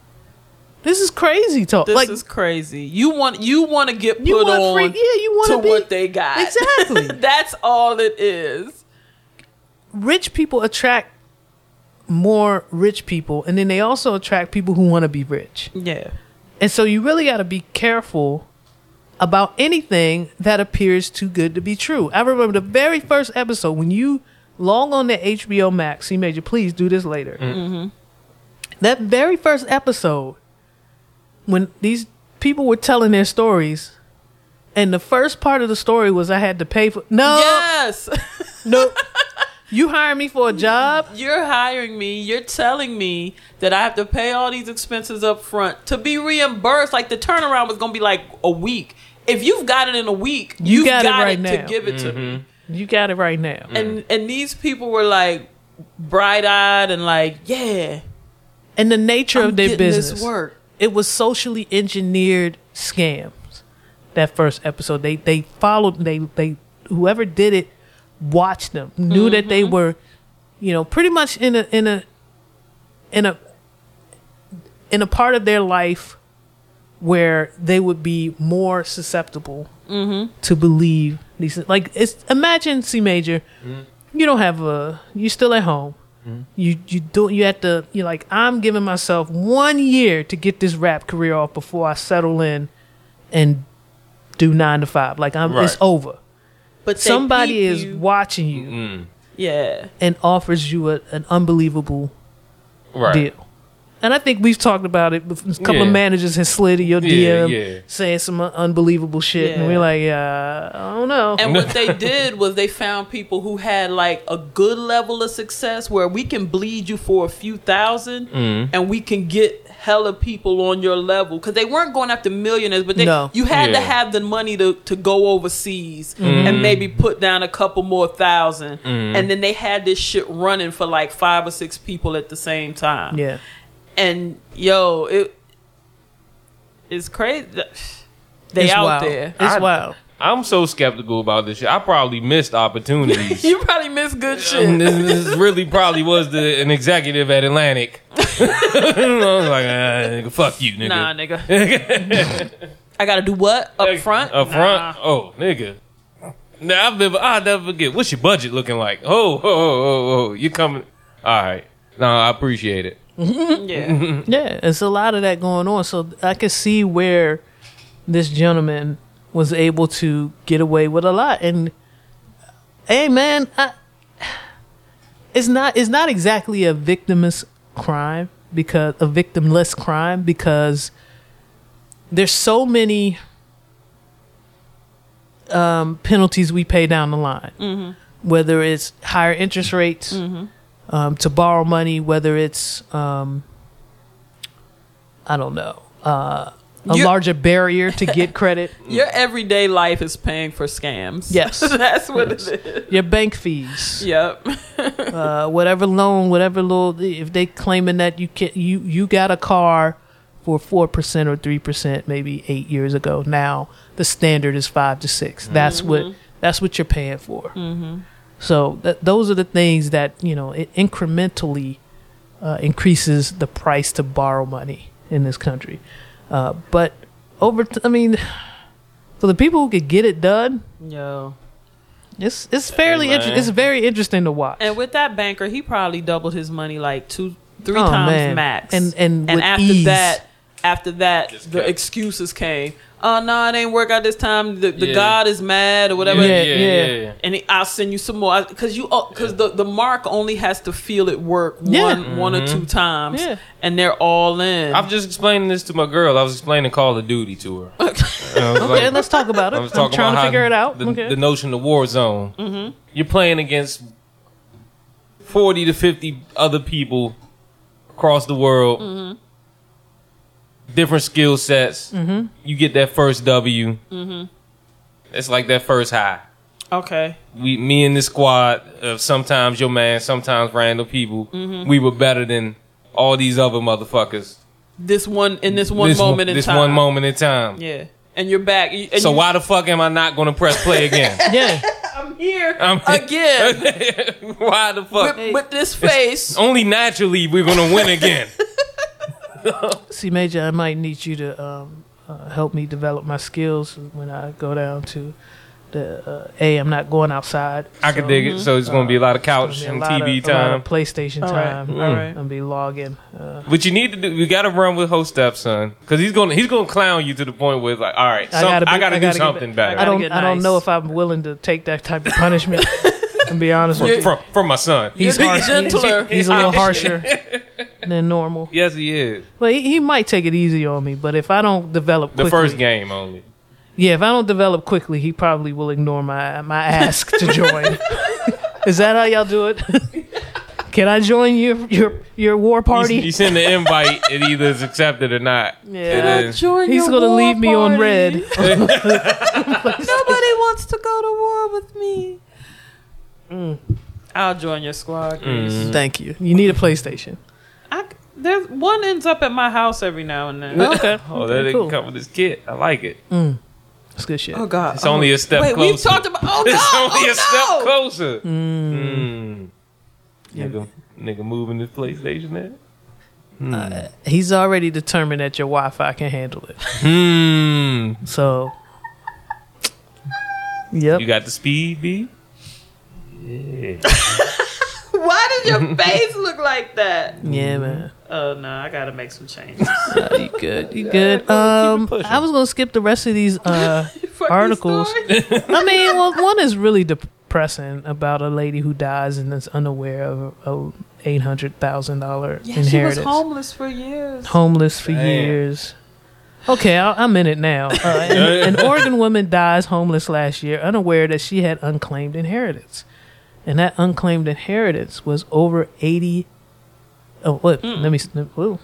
This is crazy talk. This like is crazy. You want you want to get put you want on free, yeah, you want to be what they got. exactly. That's all it is. rich people attract more rich people, and then they also attract people who want to be rich. Yeah. And so you really got to be careful about anything that appears too good to be true. I remember the very first episode when you log on the HBO Max. See, Major, please do this later. Mm-hmm. That very first episode, when these people were telling their stories, and the first part of the story was I had to pay for no, Yes. no. You hire me for a job? You're hiring me. You're telling me that I have to pay all these expenses up front to be reimbursed. Like the turnaround was going to be like a week. If you've got it in a week, You you've got got, it right it, now. to give it to mm-hmm. me. You got it right now. Mm. And and these people were like bright eyed and like, yeah, And the nature I'm of their business. this work. It was socially engineered scams. That first episode, they they followed they they whoever did it watched them, knew that they mm-hmm. were, you know, pretty much in a in a in a in a part of their life where they would be more susceptible mm-hmm. to believe these. Like it's imagine C major, mm-hmm. you don't have a, you're still at home. You you do you have to you're like I'm giving myself one year to get this rap career off before I settle in and do nine to five. Like I'm it's over. But Somebody is you. watching you Mm. Yeah. and offers you a, an unbelievable Right. deal. And I think we've talked about it. A couple Yeah. of managers has slid in your Yeah, DM yeah. saying some unbelievable shit, and we're like, uh, I don't know. And what they did was they found people who had like a good level of success where we can bleed you for a few 1000 Mm-hmm. and we can get hella people on your level because they weren't going after millionaires, but they, No. you had to have the money to, to go overseas Mm-hmm. and maybe put down a couple more 1000 And then they had this shit running for like five or six people at the same time. yeah, And yo, it it's crazy. They it's out wild. there. It's I- wild. I'm so skeptical about this shit. I probably missed opportunities. You probably miss good shit. And this, this really probably was the an executive at Atlantic. I was like, ah, nigga, fuck you, nigga. Nah, nigga. I gotta do what up front? Up front? Nah. Oh, nigga. Now I've never, I'll never forget. What's your budget looking like? Oh, oh, oh, oh, oh. You coming? All right. No, I appreciate it. Mm-hmm. Yeah. Mm-hmm. Yeah, it's a lot of that going on. So I could see where this gentleman was able to get away with a lot. And hey, man, I, it's not it's not exactly a victimless crime because a victimless crime because there's so many um, penalties we pay down the line, mm-hmm. whether it's higher interest rates um, to borrow money, whether it's um, I don't know uh, a larger barrier to get credit, Your everyday life is paying for scams. Yes. That's what it is. your bank fees, Yep. uh, whatever loan, whatever little if they claiming that you can you you got a car for four percent or three percent maybe eight years ago. Now the standard is five to 6 That's what that's what you're paying for. So that, those are the things that you know it incrementally uh, increases the price to borrow money in this country. Uh, but over, t- I mean, for the people who could get it done, Yo. it's it's fairly man. inter- it's very interesting to watch. And with that banker, he probably doubled his money like two, three Oh, times man. max. And- and and with after ease. that, after that, Just the cut. excuses came. Oh no, it ain't work out this time. The, the Yeah. God is mad or whatever. Yeah, Yeah, yeah, yeah. yeah. and he- I'll send you some more because you because the the mark only has to feel it work Yeah. one one or two times, Yeah. and they're all in. I'm just explaining this to my girl. I was explaining Call of Duty to her. And I was okay, like- let's talk about it. I was I'm trying to figure it out. The, okay. the notion of war zone. Mm-hmm. You're playing against forty to fifty other people across the world. Mm-hmm. Different skill sets. Mm-hmm. You get that first W. It's like that first high. okay, We, me and the squad of sometimes your man, sometimes random people. Mm-hmm. We were better than all these other motherfuckers. this one in this one this moment in this time. one moment in time. yeah, and you're back. And So you- why the fuck am I not going to press play again? yeah, I'm here I'm- again why the fuck? with, with this face. Only naturally we're gonna win again. see, Major, I might need you to um, uh, help me develop my skills when I go down to the. Uh, a, I'm not going outside. I can dig it. So it's gonna be a lot of couch be a and lot of- TV a lot time. of PlayStation All right, time. all right. I'm gonna be logging. Uh, What you need to do, you got to run with host up, son, because he's gonna he's gonna clown you to the point where it's like, all right, some, I gotta gotta, be- I do gotta get something back- better I don't. get I don't nice. know if I'm willing to take that type of punishment. to be honest with you, from, from my son. he's You're harsh, gentler. He's, he's a little harsher than normal. yes, he is. But he, he might take it easy on me. But if I don't develop The quickly, first game only. yeah, if I don't develop quickly, he probably will ignore my my ask to join. Is that how y'all do it? Can I join your your your war party? You, you send the invite, it either is accepted or not. Yeah. It is. Join He's gonna war leave me on red. Nobody wants to go to war with me. Mm. I'll join your squad, Chris. Mm. Thank you. You need a PlayStation. I, there's one ends up at my house every now and then. Okay. Oh, that Okay, didn't cool. come with this kit. I like it. That's good shit. Oh God! It's only a step Wait, closer. we've talked about. Oh no! It's only oh, a step no! closer. Mm. Nigga, nigga moving this PlayStation there. He's already determined that your Wi-Fi can handle it. Hmm. So Yep. You got the speed, B. Why does your face look like that? Yeah, man. Oh no, I gotta make some changes. Uh, you good? You good? Um, I was gonna skip the rest of these uh articles. I mean, well, one is really depressing about a lady who dies and is unaware of a eight hundred thousand dollar Yeah, she was inheritance. homeless for years. homeless for Damn. years. Okay, I, I'm in it now. Uh, an, an Oregon woman dies homeless last year, unaware that she had unclaimed inheritance, and that unclaimed inheritance was over eighty. Oh, what? Hmm. Let me. Ooh,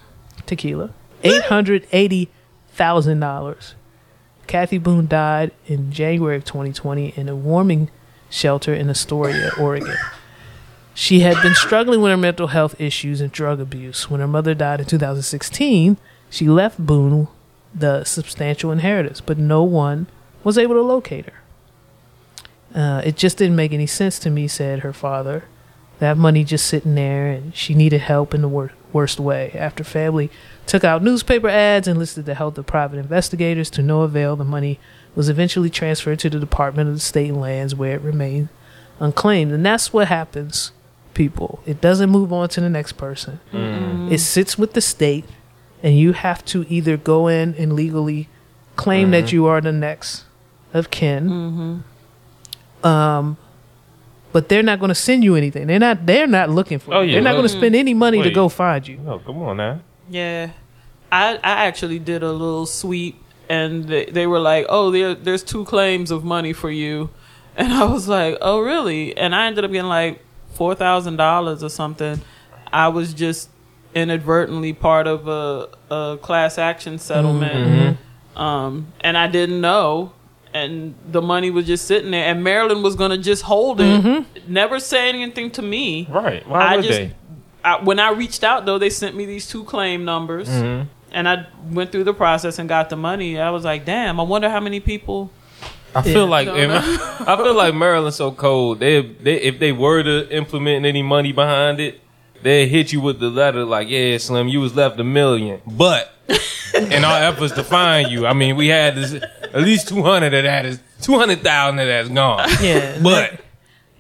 tequila. Eight hundred eighty thousand dollars. Kathy Boone died in January of 2020 in a warming shelter in Astoria, Oregon. She had been struggling with her mental health issues and drug abuse. When her mother died in 2016, she left Boone the substantial inheritance, but no one was able to locate her. Uh, it just didn't make any sense to me, said her father. That money just sitting there, and she needed help in the wor- worst way. After family took out newspaper ads and listed the help of private investigators to no avail, the money was eventually transferred to the Department of the State Lands, where it remained unclaimed. And that's what happens, people. It doesn't move on to the next person. Mm. It sits with the state, and you have to either go in and legally claim that mm-hmm. you are the next of kin. Mm-hmm. Um, but they're not going to send you anything. They're not. They're not looking for. Oh, you. yeah. They're not going to spend any money to go find you. Oh, come on now. Yeah, I I actually did a little sweep, and they, they were like, "Oh, there there's two claims of money for you," and I was like, "Oh, really?" And I ended up getting like four thousand dollars or something. I was just inadvertently part of a, a class action settlement, um, and I didn't know. And the money was just sitting there, and Maryland was gonna just hold it, never say anything to me. Right. Why I would just they? I, when I reached out though, they sent me these two claim numbers, Mm-hmm. and I went through the process and got the money. I was like, damn, I wonder how many people. I feel Yeah. like No, if- I feel like Maryland's so cold. They, they if they were to implement any money behind it, they hit you with the letter like, "Yeah, Slim, you was left a million, but in our efforts to find you, I mean, we had this at least two hundred of that is two hundred thousand of that's gone. Yeah, But that,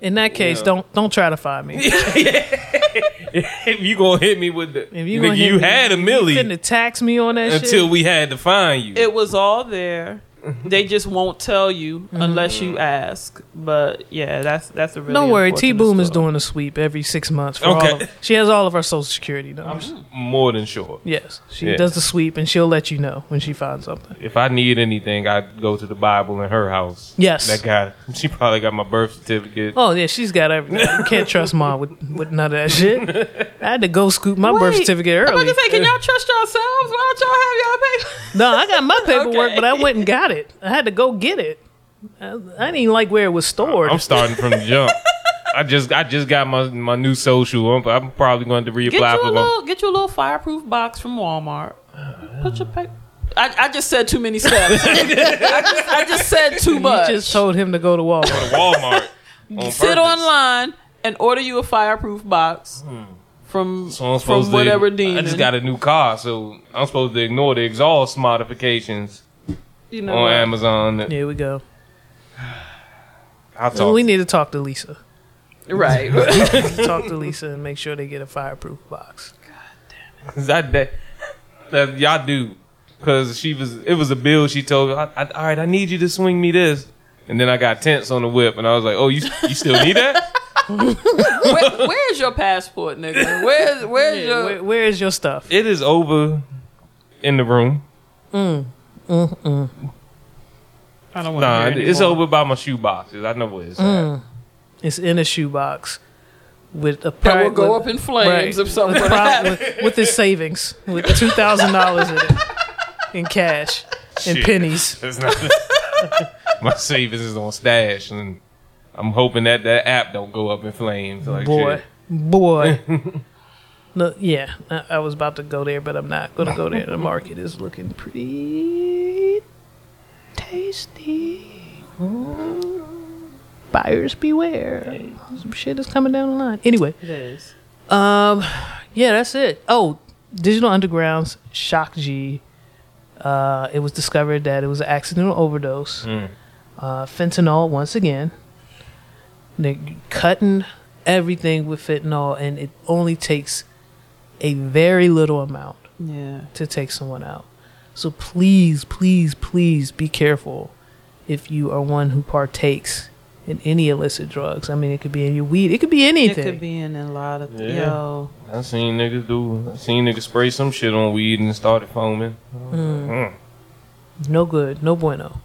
in that case, don't don't try to find me. if you gonna hit me with the, If you nigga, gonna you me, had a you million couldn't tax me on that until shit. we had to find you. It was all there. Mm-hmm. They just won't tell you mm-hmm. unless you ask. But yeah, that's that's a really. Don't worry, T Boom is doing a sweep every six months. For Okay. all of, she has all of our social security numbers. I'm More than sure. Yes, she Yeah. does the sweep, and she'll let you know when she finds something. If I need anything, I go to the Bible in her house. Yes. That guy, she probably got my birth certificate. Oh yeah, she's got everything. You can't trust mom with, with none of that shit. I had to go scoop my birth Wait, certificate I'm about to say, can y'all trust yourselves? Why don't y'all have y'all paper? No, I got my paperwork, Okay. but I went and got it. I had to go get it. I, I didn't even like where it was stored. I'm starting from the jump. I just I just got my my new social. I'm, I'm probably going to Get reapply you a for my. little, get you a little fireproof box from Walmart. Put your paper. I, I just said too many steps. I, just, I just said too you much. just told him to go to Walmart. Walmart. on Sit purpose. online and order you a fireproof box hmm. from So I'm from supposed whatever to, demon. I just got a new car, so I'm supposed to ignore the exhaust modifications you know on what? Amazon. Here we go. I'll talk. we need to talk to Lisa. right? talk to Lisa and make sure they get a fireproof box. God damn that, that, that y'all do because she was. It was a bill. She told me, I, I, "All right, I need you to swing me this." And then I got tents on the whip, and I was like, "Oh, you you still need that?" Where, where's your passport, nigga? Where's where's Yeah, your where, where is your stuff? It is over in the room. Mm. I don't want Nah, to hear it's over by my shoe boxes. I know where it's Mm. at. It's in a shoebox with a That will go with- up in flames if something with, were to with, with his savings with two thousand dollars in it in cash and Shit. pennies. It's not. my savings is on stash, and I'm hoping that that app don't go up in flames. Like boy, shit. boy. No, yeah, I, I was about to go there, but I'm not gonna go there. The market is looking pretty tasty. Buyers beware. Some shit is coming down the line. Anyway, It is. um, yeah, that's it. Oh, Digital Underground's Shock G. Uh, it was discovered that it was an accidental overdose. Uh, fentanyl, once again, they're cutting everything with fentanyl, and it only takes a very little amount Yeah. to take someone out. So please, please, please be careful if you are one who partakes in any illicit drugs. I mean, it could be in your weed, it could be anything. It could be in a lot of Yeah. yo. I seen niggas do. I seen niggas spray some shit on weed and started foaming. Mm. No good, no bueno.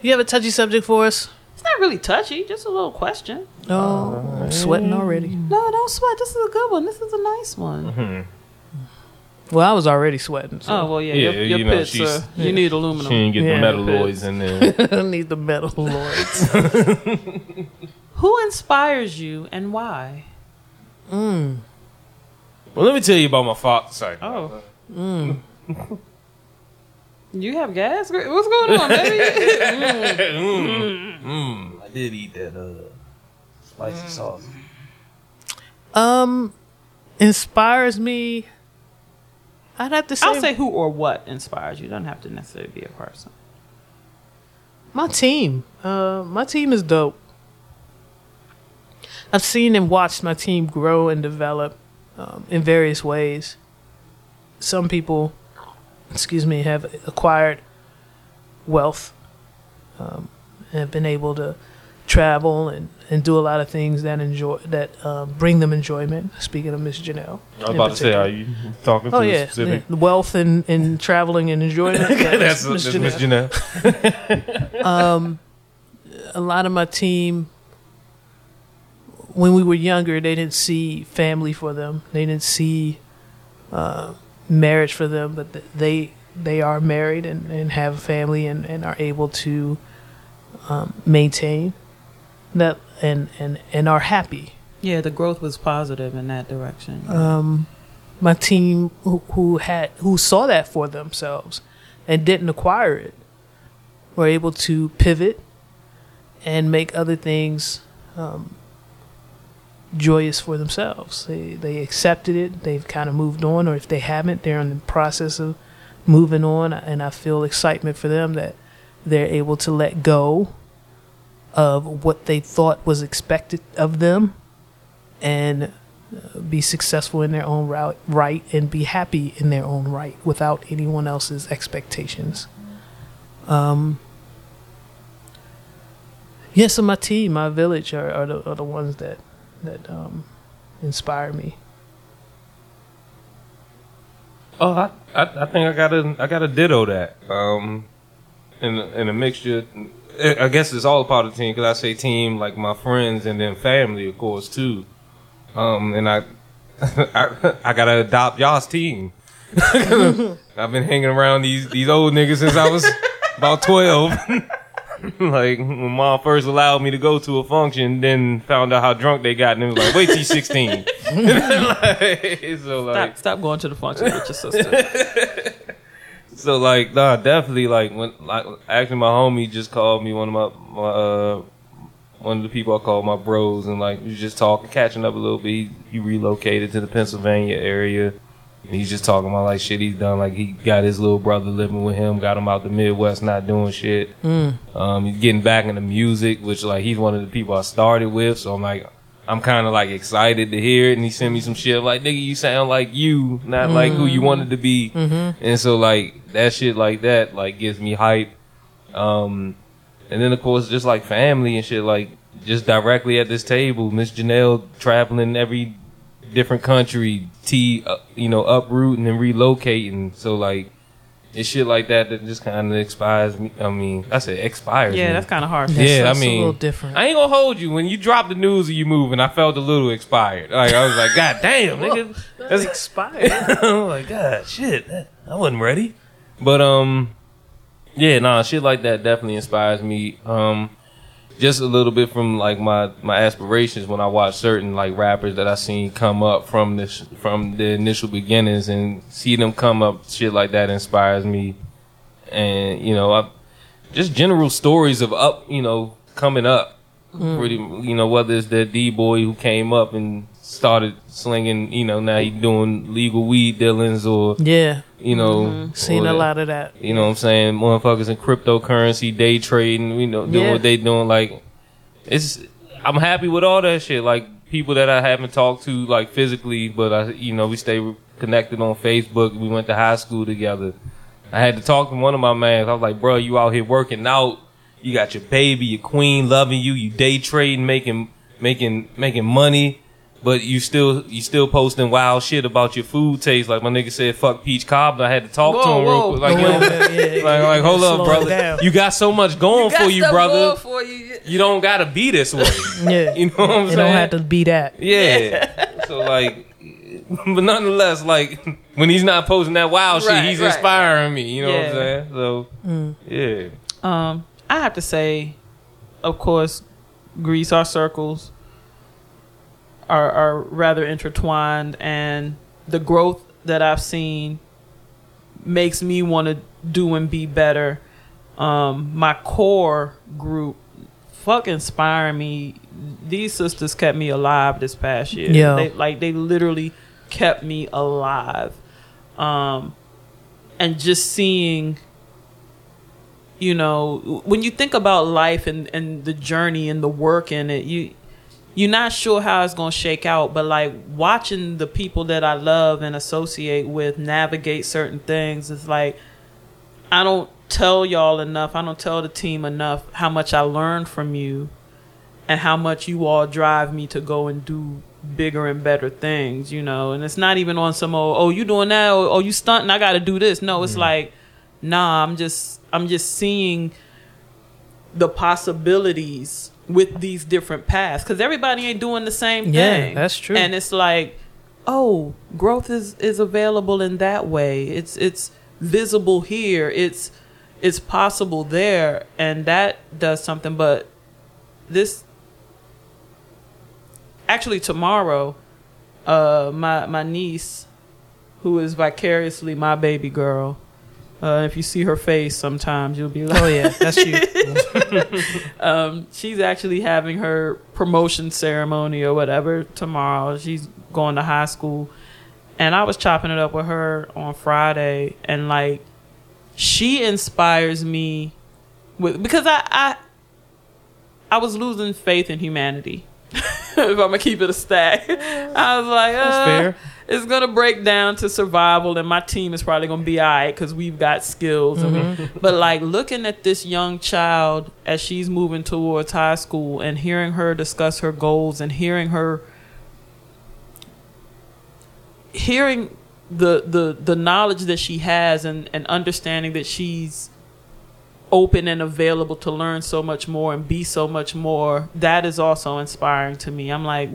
You have a touchy subject for us? It's not really touchy, just a little question. Oh, I'm sweating mm. already. No, don't sweat. This is a good one. This is a nice one. Mm-hmm. Well, I was already sweating. So Oh well, yeah. Yeah, your your you know, pits, she's- uh, you need She aluminum. didn't get Yeah. the metalloids in there. I need the metal lords. Who inspires you and why? Mm. well, let me tell you about my father. Sorry. Oh. Mm. You have gas? What's going on, baby? I did eat that uh, spicy sauce. um, inspires me. I'd have to say, I'll say who or what inspires you. Don't have to necessarily be a person. my team. Uh, my team is dope. I've seen and watched my team grow and develop um, in various ways. Some people, excuse me, have acquired wealth, um, and have been able to travel and, and do a lot of things that enjoy that um, bring them enjoyment. Speaking of Miss Janelle, I was in about to say, are you talking Oh a yeah, specific? yeah. wealth and, and traveling and enjoyment. Yeah, That's, Miss that's Miss Janelle. Janelle. a lot of my team when we were younger they didn't see family for them they didn't see uh, marriage for them but they they are married and, and have a family and, and are able to um, maintain that and, and and are happy Yeah, the growth was positive in that direction. my team who, who had who saw that for themselves and didn't acquire it were able to pivot and make other things um, joyous for themselves. They they accepted it. They've kind of moved on, or if they haven't, they're in the process of moving on. And I feel excitement for them that they're able to let go of what they thought was expected of them and uh, be successful in their own right and be happy in their own right without anyone else's expectations. Um, yes, so my team, my village are, are, the, are the ones that that um, inspire me. Oh, I, I, I think I got a, I got a ditto that. Um, in in a mixture. I I guess it's all part of the team because I say team like my friends and then family, of course, too. Um, and I, I, I gotta adopt y'all's team. I've been hanging around these these old niggas since I was about twelve. like when mom first allowed me to go to a function, then found out how drunk they got, and it was like, wait till sixteen. Like, so like, stop, stop going to the function with your sister. so like, nah, definitely like when like actually my homie just called me one of my my uh one of the people I call my bros and like we was just talking, catching up a little bit. He, he relocated to the Pennsylvania area. And he's just talking about like shit he's done. Like he got his little brother living with him, got him out the Midwest, not doing shit. Um, he's getting back into music, which like he's one of the people I started with. So I'm like, I'm kind of like excited to hear it. And he sent me some shit like, nigga, you sound like you, not like who you wanted to be. And so like that shit like that like gives me hype. Um, and then of course just like family and shit like just directly at this table, Miss Janelle traveling every different country, T, uh, you know, uprooting and relocating. So like. It's shit like that that just kind of inspires me. I mean, I said expires. yeah, me. that's kind of harsh. That's- yeah, that's I a mean, little different. I ain't gonna hold you when you drop the news of you moving. I felt a little expired. Like I was like, God damn, nigga, that's expired. I'm like, God, shit, that- I wasn't ready. But um, yeah, nah, shit like that definitely inspires me. Um, just a little bit from like my my aspirations when I watch certain like rappers that I seen come up from this from the initial beginnings and see them come up, shit like that inspires me. And you know, I just general stories of up, you know, coming up. Mm. Pretty, you know, whether it's that D boy who came up and started slinging, you know, now he doing legal weed dealings or yeah, You know, mm-hmm. Seen or a lot of that. You know what I'm saying? Motherfuckers in cryptocurrency, day trading, you know, doing Yeah. what they doing. Like, it's, I'm happy with all that shit. Like, people that I haven't talked to, like, physically, but I, you know, we stay connected on Facebook. We went to high school together. I had to talk to one of my mans. I was like, bro, you out here working out. You got your baby, your queen loving you. You day trading, making, making, making money. But you still you still posting wild shit about your food taste. Like my nigga said, fuck peach cobbler. I had to talk to him whoa. real quick. Like, Whoa, yo, yeah, yeah, like, like, hold up, it brother. down. You got so much going for you, brother. For you. You don't gotta be this way. Yeah. You know what I'm It saying? don't have to be that. Yeah. so like, but nonetheless, like when he's not posting that wild Right, shit, he's right. inspiring me. You know what I'm saying? So Mm. yeah. Um, I have to say, of course, Grease, our circles are are rather intertwined, and the growth that I've seen makes me want to do and be better. Um, my core group, fuck inspiring me. These sisters kept me alive this past year. Yeah. They, like they literally kept me alive. Um, and just seeing you know when you think about life and, and the journey and the work in it you you're not sure how it's going to shake out but like watching the people that i love and associate with navigate certain things it's like i don't tell y'all enough. I don't tell the team enough how much i learned from you and how much you all drive me to go and do bigger and better things you know? And it's not even on some old, oh you doing that? Or oh you stunting? I gotta do this. No it's like nah i'm just i'm just seeing the possibilities with these different paths because everybody ain't doing the same Yeah, thing. that's true. and it's like oh growth is is available in that way. It's it's visible here. It's it's possible there. And that does something. But this actually tomorrow uh my my niece who is vicariously my baby girl uh, if you see her face sometimes you'll be like Oh yeah, that's you. um, she's actually having her promotion ceremony or whatever tomorrow. She's going to high school, and I was chopping it up with her on Friday, and like she inspires me with because I I, I was losing faith in humanity. if I'm gonna keep it a stack, I was like, uh, fair. It's gonna break down to survival, and my team is probably gonna be alright because we've got skills. and we- mm-hmm. but like looking at this young child as she's moving towards high school and hearing her discuss her goals and hearing her hearing the the the knowledge that she has and and understanding that she's open and available to learn so much more and be so much more that is also inspiring to me i'm like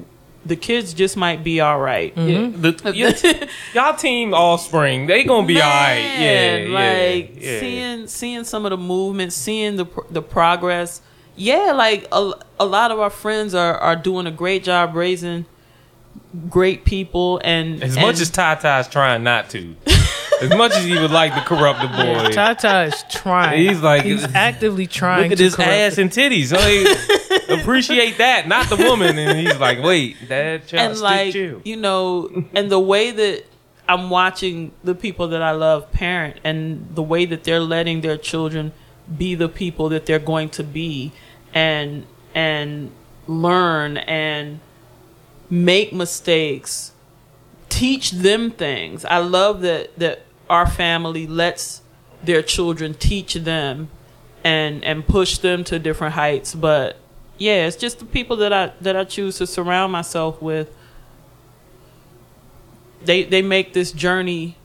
the kids just might be all right mm-hmm. Yeah, the, y'all team offspring, they gonna be alright. Yeah, Man, yeah, like yeah. seeing seeing some of the movement, seeing the the progress. Yeah, like a, a lot of our friends are are doing a great job raising great people and As and- much as Tata's trying not to, as much as he would like to corrupt the boy, Tata is trying. He's like- he's actively trying. look at to his corrupt ass and titties. Like, appreciate that, not the woman. And he's like, wait, that child and like chill. you know and the way that i'm watching the people that i love parent and the way that they're letting their children be the people that they're going to be and and learn and make mistakes teach them things i love that that our family lets their children teach them and and push them to different heights but yeah it's just the people that i that i choose to surround myself with. They they make this journey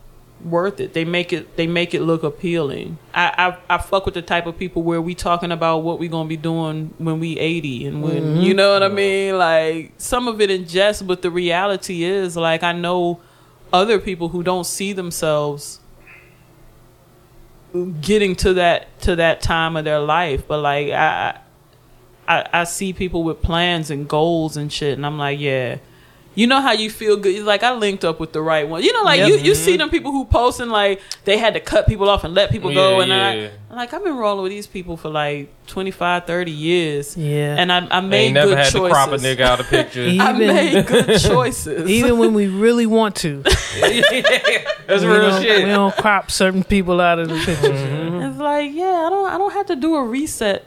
worth it. They make it they make it look appealing. I i, I fuck with the type of people where we talking about what we gonna be doing when we 80 and when mm-hmm. you know what i mean? Like some of it in jest but the reality is like i know other people who don't see themselves getting to that to that time of their life. But like i i, I see people with plans and goals and shit and i'm like yeah You know how you feel good. It's like I linked up with the right one. You know, like Yep. you, you see mm-hmm. them people who post and like they had to cut people off and let people go, and yeah. I, I'm like I've been rolling with these people for like 25, 30 years. Yeah. and I, I made good had choices. to crop a nigga out of picture. He- I Even- made good choices. Even when we really want to, That's we real shit. we don't crop certain people out of the pictures. Mm-hmm. It's like, yeah, I don't I don't have to do a reset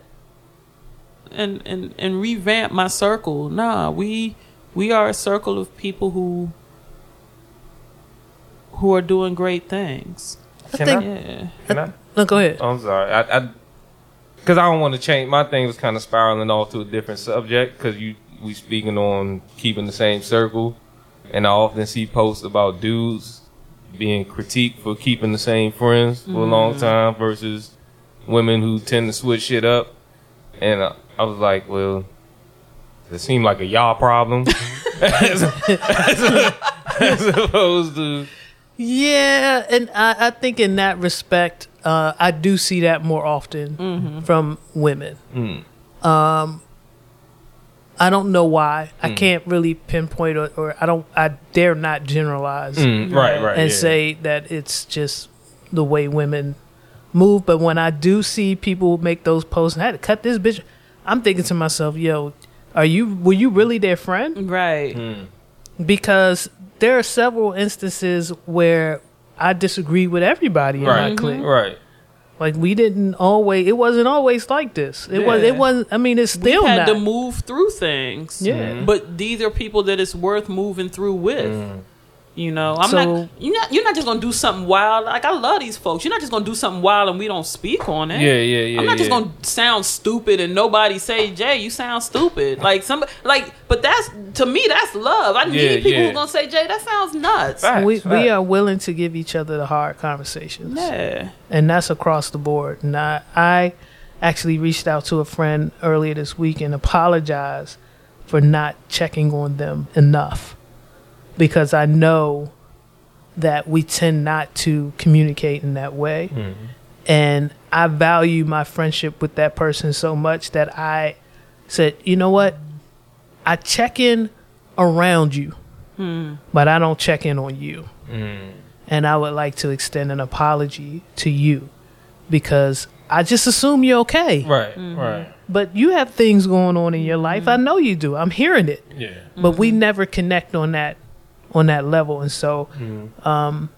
and and and revamp my circle. Nah, we we are a circle of people who who are doing great things. Can think- I? Yeah. Can I? No, go ahead. Oh, I'm sorry. I, I because I don't want to change. My thing was kind of spiraling off to a different subject because you we speaking on keeping the same circle, and I often see posts about dudes being critiqued for keeping the same friends for a long mm. time versus women who tend to switch shit up. And I, I was like, well, it seemed like a y'all problem as, as- as opposed to Yeah, and I, I think in that respect, uh, I do see that more often from women. Um, I don't know why. I can't really pinpoint, or, or I don't. I dare not generalize Mm, right, right, and yeah. say that it's just the way women move. But when I do see people make those posts, and I had to cut this bitch. I'm thinking to myself, yo, are you? Were you really their friend? Right. Hmm. because there are several instances where I disagree with everybody in right, my clique. Mm-hmm. right. Like we didn't always. It wasn't always like this. It was. It wasn't. I mean, it's still We've had not. to move through things. Yeah. Mm-hmm. But these are people that it's worth moving through with. Mm-hmm. You know, I'm So- not. You're not. You're not just gonna do something wild. Like I love these folks. You're not just gonna do something wild and we don't speak on it. Yeah, yeah, yeah. I'm not just gonna sound stupid and nobody say, Jay, you sound stupid. Like some, like, but that's to me, that's love. I Yeah, need people yeah. who gonna say, Jay, that sounds nuts. Facts, we we are willing to give each other the hard conversations, Yeah. and that's across the board. And I, I actually reached out to a friend earlier this week and apologized for not checking on them enough because I know that we tend not to communicate in that way. Mm-hmm. And I value my friendship with that person so much that I said, you know what? I check in around you, hmm. but I don't check in on you. Mm-hmm. And I would like to extend an apology to you because I just assume you're okay. Right, mm-hmm. right. But you have things going on in your life. I know you do. I'm hearing it Yeah. but we never connect on that on that level and so um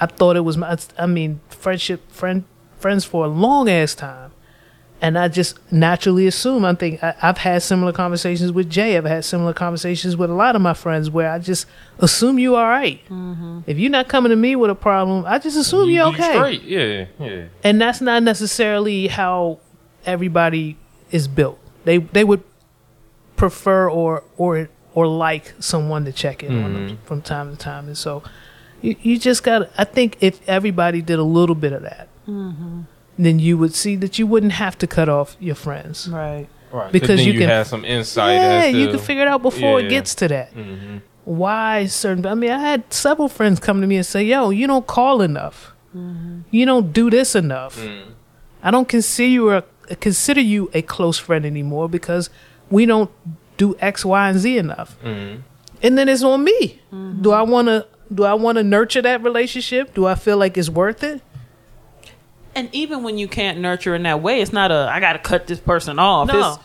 i thought it was my i mean friendship friend friends for a long ass time and i just naturally assume i think I, i've had similar conversations with jay i've had similar conversations with a lot of my friends where i just assume you're all right. if you're not coming to me with a problem i just assume You- you're you okay Straight. Yeah, yeah. and that's not necessarily how everybody is built. They they would prefer or or or like someone to check in on them mm-hmm. from time to time, and so you you just got. to, I think if everybody did a little bit of that, mm-hmm. then you would see that you wouldn't have to cut off your friends. Right. Right. Because you you can- have some insight. yeah, as to, you can figure it out before Yeah. it gets to that. Mm-hmm. Why certain? I mean, I had several friends come to me and say, "Yo, you don't call enough. You don't do this enough. Mm. I don't consider you a consider you a close friend anymore because we don't do X, Y, and Z enough." Mm-hmm. And then it's on me. Do I want to? Do I want to nurture that relationship? Do I feel like it's worth it? And even when you can't nurture in that way, it's not a I got to cut this person off. No. It's,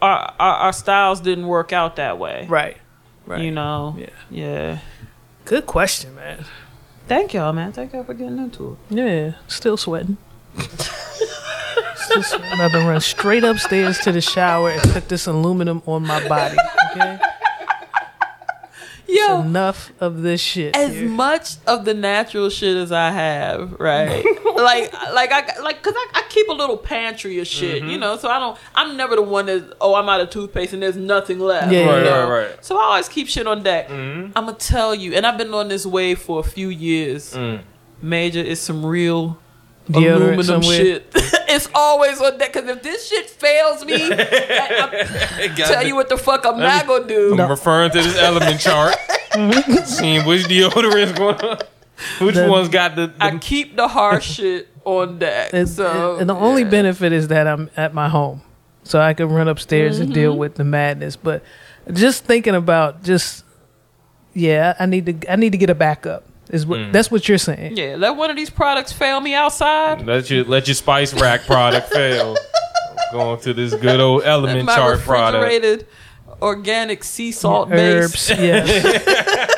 our, our our styles didn't work out that way. Right. Right. You know. Yeah. Yeah. Good question, man. Thank y'all, man. Thank y'all for getting into it. Yeah, still sweating. still sweating. I'm gonna run straight upstairs to the shower and put this aluminum on my body. Okay, Yo, enough of this shit. as here. much of the natural shit as I have, right? like, like I like, cause I, I keep a little pantry of shit, Mm-hmm. you know. So I don't. I'm never the one that oh, I'm out of toothpaste and there's nothing left. Yeah, you Right, know? right, right. So I always keep shit on deck. Mm-hmm. I'm gonna tell you, and I've been on this wave for a few years. Mm. Major is some real Deodorant aluminum somewhere? shit. it's always on deck because if this shit fails me, I, I tell you what the fuck I'm not gonna do. I'm referring to this element chart, seeing which deodorant is going on. Which The- one's got the, the I keep the harsh shit on deck. It's- so and the only yeah. benefit is that I'm at my home, so I can run upstairs and Mm-hmm. deal with the madness. But just thinking about just yeah, I need to I need to get a backup. Is what that's what you're saying. Yeah, let one of these products fail me outside. Let your let your spice rack product fail. Going to this good old element My chart product. refrigerated organic sea salt Herbs, base. yeah.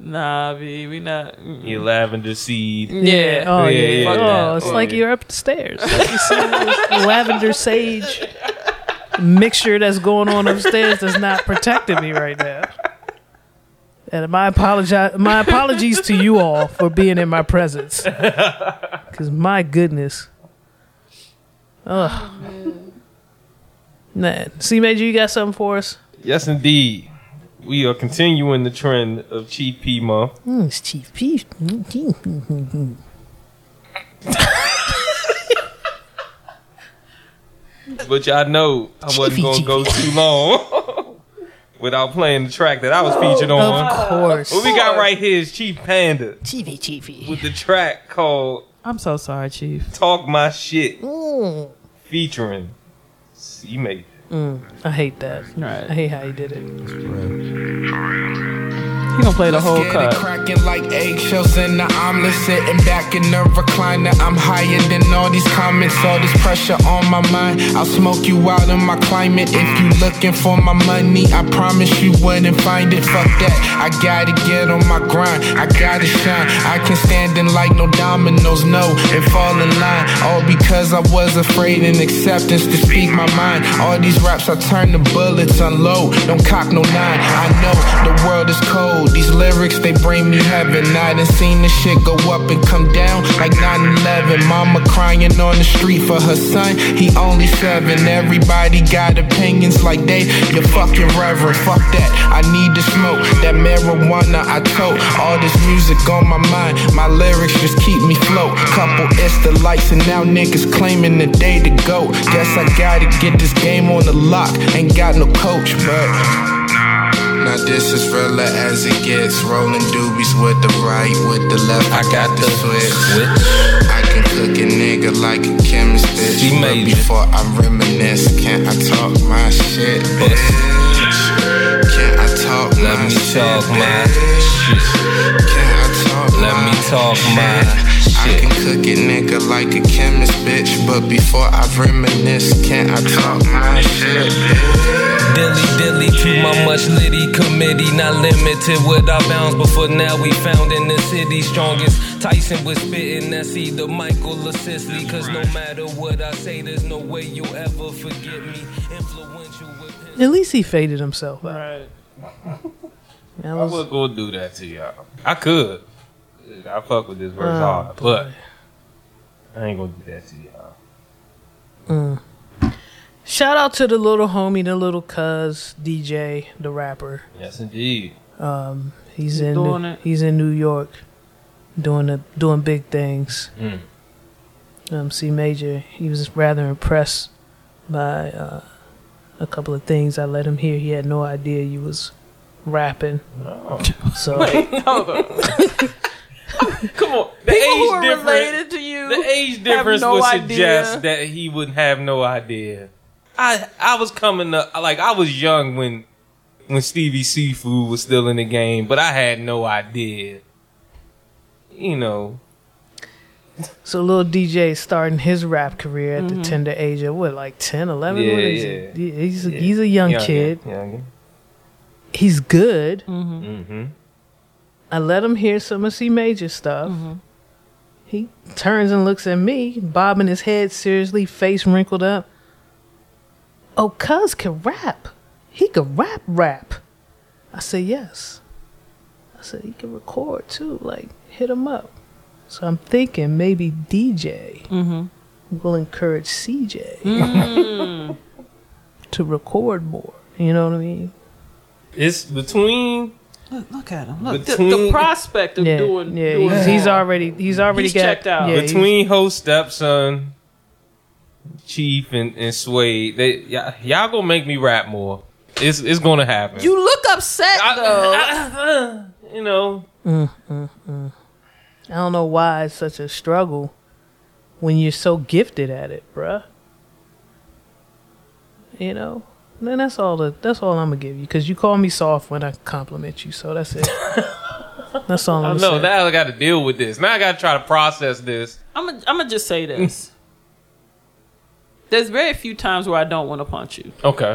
Nah, B, we not. mm. Your lavender seed. Yeah. Oh yeah. Yeah, yeah, oh, it's Oh, like yeah. you're up the stairs. Like you see lavender sage mixture that's going on upstairs that's not protecting me right now. And my apologize my apologies to you all for being in my presence. Cause my goodness. Ugh. Man. C Major, you got something for us? Yes, indeed. We are continuing the trend of Chief P month. Mm, it's Chief P. But y'all know I wasn't Chiefy, going to go too long without playing the track that I was featured on. Of course. What we got right here is Chief Panda Chiefy Chiefy. with the track called I'm so sorry, Chief. Talk My Shit Mm. featuring C Major. I hate that. Right. I Right. hate how he did it. He gonna play the whole cut. cracking like eggshells in the omelet. Sitting back in the recliner. I'm higher than all these comments. All this pressure on my mind. I'll smoke you out in my climate. If you looking for my money, I promise you wouldn't find it. Fuck that. I gotta get on my grind. I gotta shine. I can stand in like no dominoes, no, and fall in line. All because I was afraid in acceptance to speak my mind. All these raps, I turn the bullets unload. Don't cock no nine. I know the world is cold. These lyrics, they bring me heaven. I done seen the shit go up and come down like 9-11. Mama crying on the street for her son. He only seven. Everybody got opinions like they your fucking reverend. Fuck that. I need to smoke that marijuana. I tote all this music on my mind. My lyrics just keep me float. Couple it's the lights and now niggas claiming the day to go. Guess I gotta get this game on the lock. Ain't got no coach, but. Now this is realer as it gets. Rolling doobies with the right, with the left. I got the switch. I can cook a nigga like a chemist, bitch. She But made it. before I reminisce, can't I talk my shit, bitch? Can't I talk Let my me shit, talk my shit. Can't I talk Let my me talk my I can cook it, nigga, like a chemist, bitch. But before I reminisce, can't I talk my shit, bitch? Dilly dilly to my much litty committee, not limited with our bounds, but for now we found in the city strongest. Tyson was spitting, that's either Michael or Cicely, cause no matter what I say, there's no way you'll ever forget me. Influential with At least he faded himself out. Right. I was- would go do that to y'all. I could. I fuck with this verse Oh, hard, boy. but I ain't gonna do that to y'all. Shout out to the little homie, the little cuz DJ, the rapper. Yes, indeed. Um, He's in doing it. he's in New York, doing the doing big things. Mm. Um, C Major, he was rather impressed by uh, a couple of things I let him hear. He had no idea you was rapping. So Hold on. Come on, the People who age are difference. related to you. The age difference no would idea. suggest that he wouldn't have no idea. I I was coming up like I was young when when Stevie Seafood was still in the game, but I had no idea. You know, so little DJ starting his rap career at the tender age of what, like 10, 11? Yeah, What is yeah. it? He's a, he's a young Youngin', kid. youngin'. He's good. Mm-hmm. I let him hear some of C Major stuff. Mm-hmm. He turns and looks at me, bobbing his head seriously, face wrinkled up. Oh, cuz can rap. He can rap rap. I said, yes. I said, he can record too. Like, hit him up. So I'm thinking maybe DJ mm-hmm. will encourage CJ mm. to record more. You know what I mean? It's between Look, look at him. Look, the, the prospect of yeah, doing. yeah. doing he's, he's already he's already He's got checked out. Yeah, between host stepson, Chief and, and Suede. They y'all, y'all gonna make me rap more. It's it's gonna happen. You look upset I- though. I- I- you know, mm, mm, mm. I don't know why it's such a struggle when you're so gifted at it, bruh. You know, Then that's all. The, that's all I'm gonna give you because you call me soft when I compliment you. So that's it. that's all I I'm know saying. now I got to deal with this. Now I got to try to process this. I'm gonna I'm gonna just say this. There's very few times where I don't want to punch you. Okay.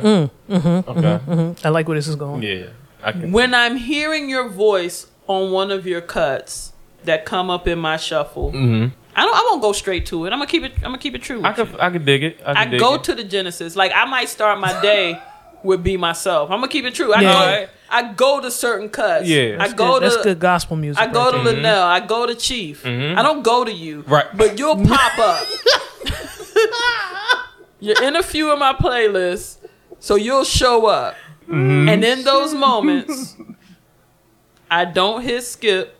Mm, okay. I like where this is going. Yeah. I can. When I'm hearing your voice on one of your cuts that come up in my shuffle, Mhm. I don't. I won't go straight to it. I'm gonna keep it. I'm gonna keep it true. With I you. could. I could dig it. I, I dig go it. to the Genesis. Like I might start my day with "Be Myself." I'm gonna keep it true. I Yeah. go. I go to certain cuts. Yeah. I go good. to. that's good gospel music. I go right to there. Linnell. I go to Chief. Mhm. I don't go to you. Right. But you'll pop up. You're in a few of my playlists, so you'll show up. Mm-hmm. And in those moments, I don't hit skip,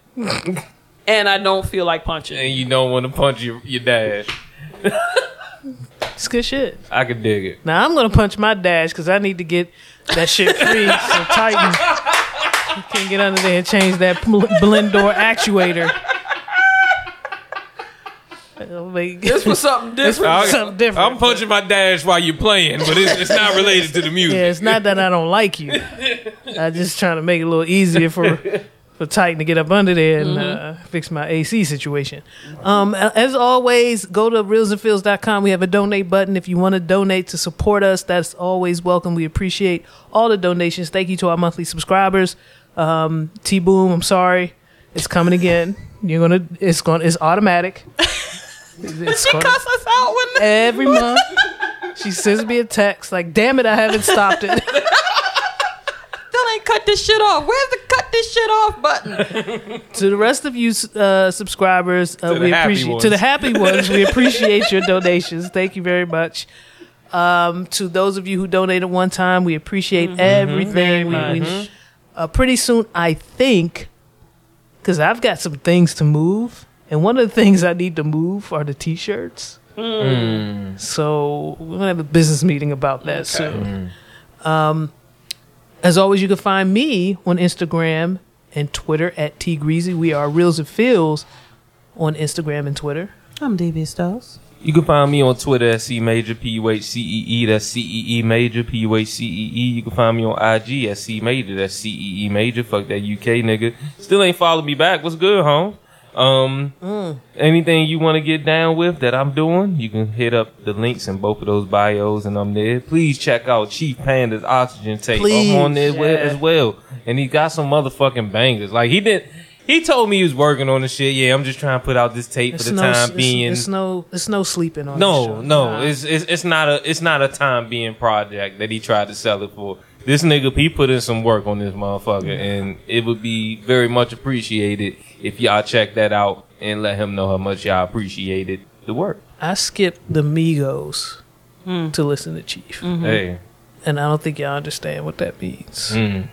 and I don't feel like punching. and you don't want to punch your your dash. It's good shit. I could dig it. Now I'm gonna punch my dash because I need to get that shit free. so Titan you can't get under there and change that bl- blend door actuator. It'll make- This was something different. I- something different. I'm punching my dash while you're playing, but it's, it's not related to the music. Yeah, it's not that I don't like you. I just trying to make it a little easier for for Titan to get up under there and uh, fix my AC situation. Um, as always, go to reelsandfeels.com. We have a donate button. If you want to donate to support us, that's always welcome. We appreciate all the donations. Thank you to our monthly subscribers. Um, T Boom, I'm sorry, it's coming again. You're gonna, it's going, to it's automatic. It's she gonna- cuss us out when every month. She sends me a text like, "Damn it, I haven't stopped it." Still ain't cut this shit off. Where's the this shit off button? to the rest of you uh, subscribers, uh, To the we happy appreciate ones. to the happy ones. We appreciate your donations. Thank you very much. Um, to those of you who donated one time, we appreciate Mm-hmm. everything. We, we, uh, pretty soon, I think, because I've got some things to move, and one of the things I need to move are the t-shirts. Mm. So we're gonna have a business meeting about that soon. Um, as always, you can find me on Instagram and Twitter at T Greasy. We are Reels and Feels on Instagram and Twitter. I'm DB Styles. You can find me on Twitter at C Major P U H C E E. That's C E E Major P U H C E E. You can find me on IG at C Major. That's C E E Major. Fuck that UK nigga. Still ain't followed me back. What's good, home? Um, anything you want to get down with that I'm doing, you can hit up the links in both of those bios, and I'm there. Please check out Chief Panda's Oxygen Tape. Please, I'm on there with- yeah. as well, and he got some motherfucking bangers. Like he did. He told me he was working on the shit. Yeah, I'm just trying to put out this tape for the no, time it's, being. it's no, it's no sleeping on. this No, show. no, it's, it's it's not a it's not a time being project that he tried to sell it for. This nigga, he put in some work on this motherfucker, and it would be very much appreciated if y'all check that out and let him know how much y'all appreciated the work. I skipped the Migos hmm. to listen to Chief, mm-hmm. Hey, and I don't think y'all understand what that means. mm.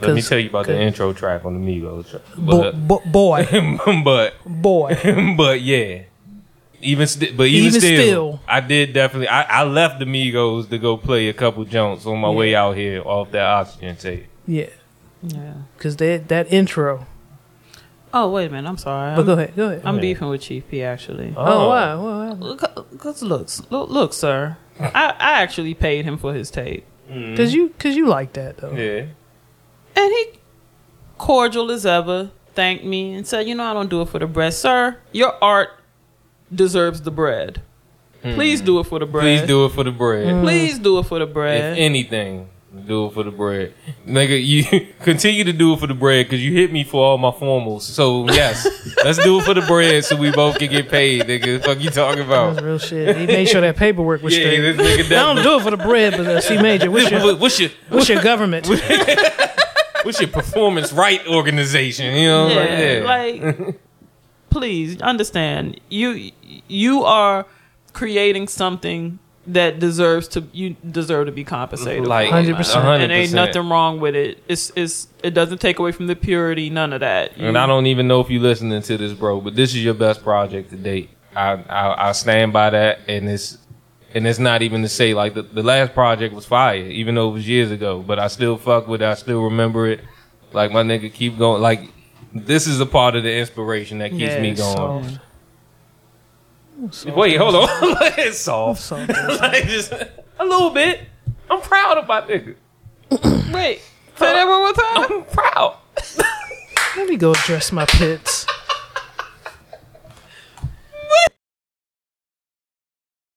let me tell you about the intro track on the Migos. track. But, uh, bo- boy, but boy. but yeah. Even st- but even, Even still, still. I did definitely. I, I left the Migos to go play a couple jumps on my way out here off that oxygen tape. Yeah, Yeah. because that that intro. Oh wait a minute. I'm sorry. But I'm, go ahead, go ahead. I'm Yeah. beefing with Chief P actually. oh, wow, wow, oh. wow. Because looks, look, look, sir. I, I actually paid him for his tape, mm. Cause you, cause you like that though. Yeah. and he cordial as ever thanked me and said, "You know, I don't do it for the bread, sir. Your art deserves the bread. Hmm. Please do it for the bread. Please do it for the bread. Hmm. Please do it for the If bread. anything, do it for the bread. Nigga, you continue to do it for the bread because you hit me for all my formals. So, yes, let's do it for the bread so we both can get paid, nigga. Fuck you talking That's about? real shit. He made sure that paperwork was Yeah, straight. this nigga I don't do it for the bread, but uh, C major. What's your, What's your what's your government? what's your performance right organization? You know, like, yeah, yeah. like please understand you you are creating something that deserves to you deserve to be compensated. like 100%. And ain't nothing wrong with it. It's it's it doesn't take away from the purity, none of that. You- And I don't even know if you're listening to this, bro, but this is your best project to date. I I, I stand by that, and it's and it's not even to say like the, the last project was fire, even though it was years ago. But I still fuck with it. I still remember it. Like my nigga, keep going. Like this is a part of the inspiration that keeps Yeah, me it's going. Soft. Wait, hold on. it's soft. Soft. like just a little bit, I'm proud of my nigga. Wait, say that one more time. I'm proud. Let me go dress my pits.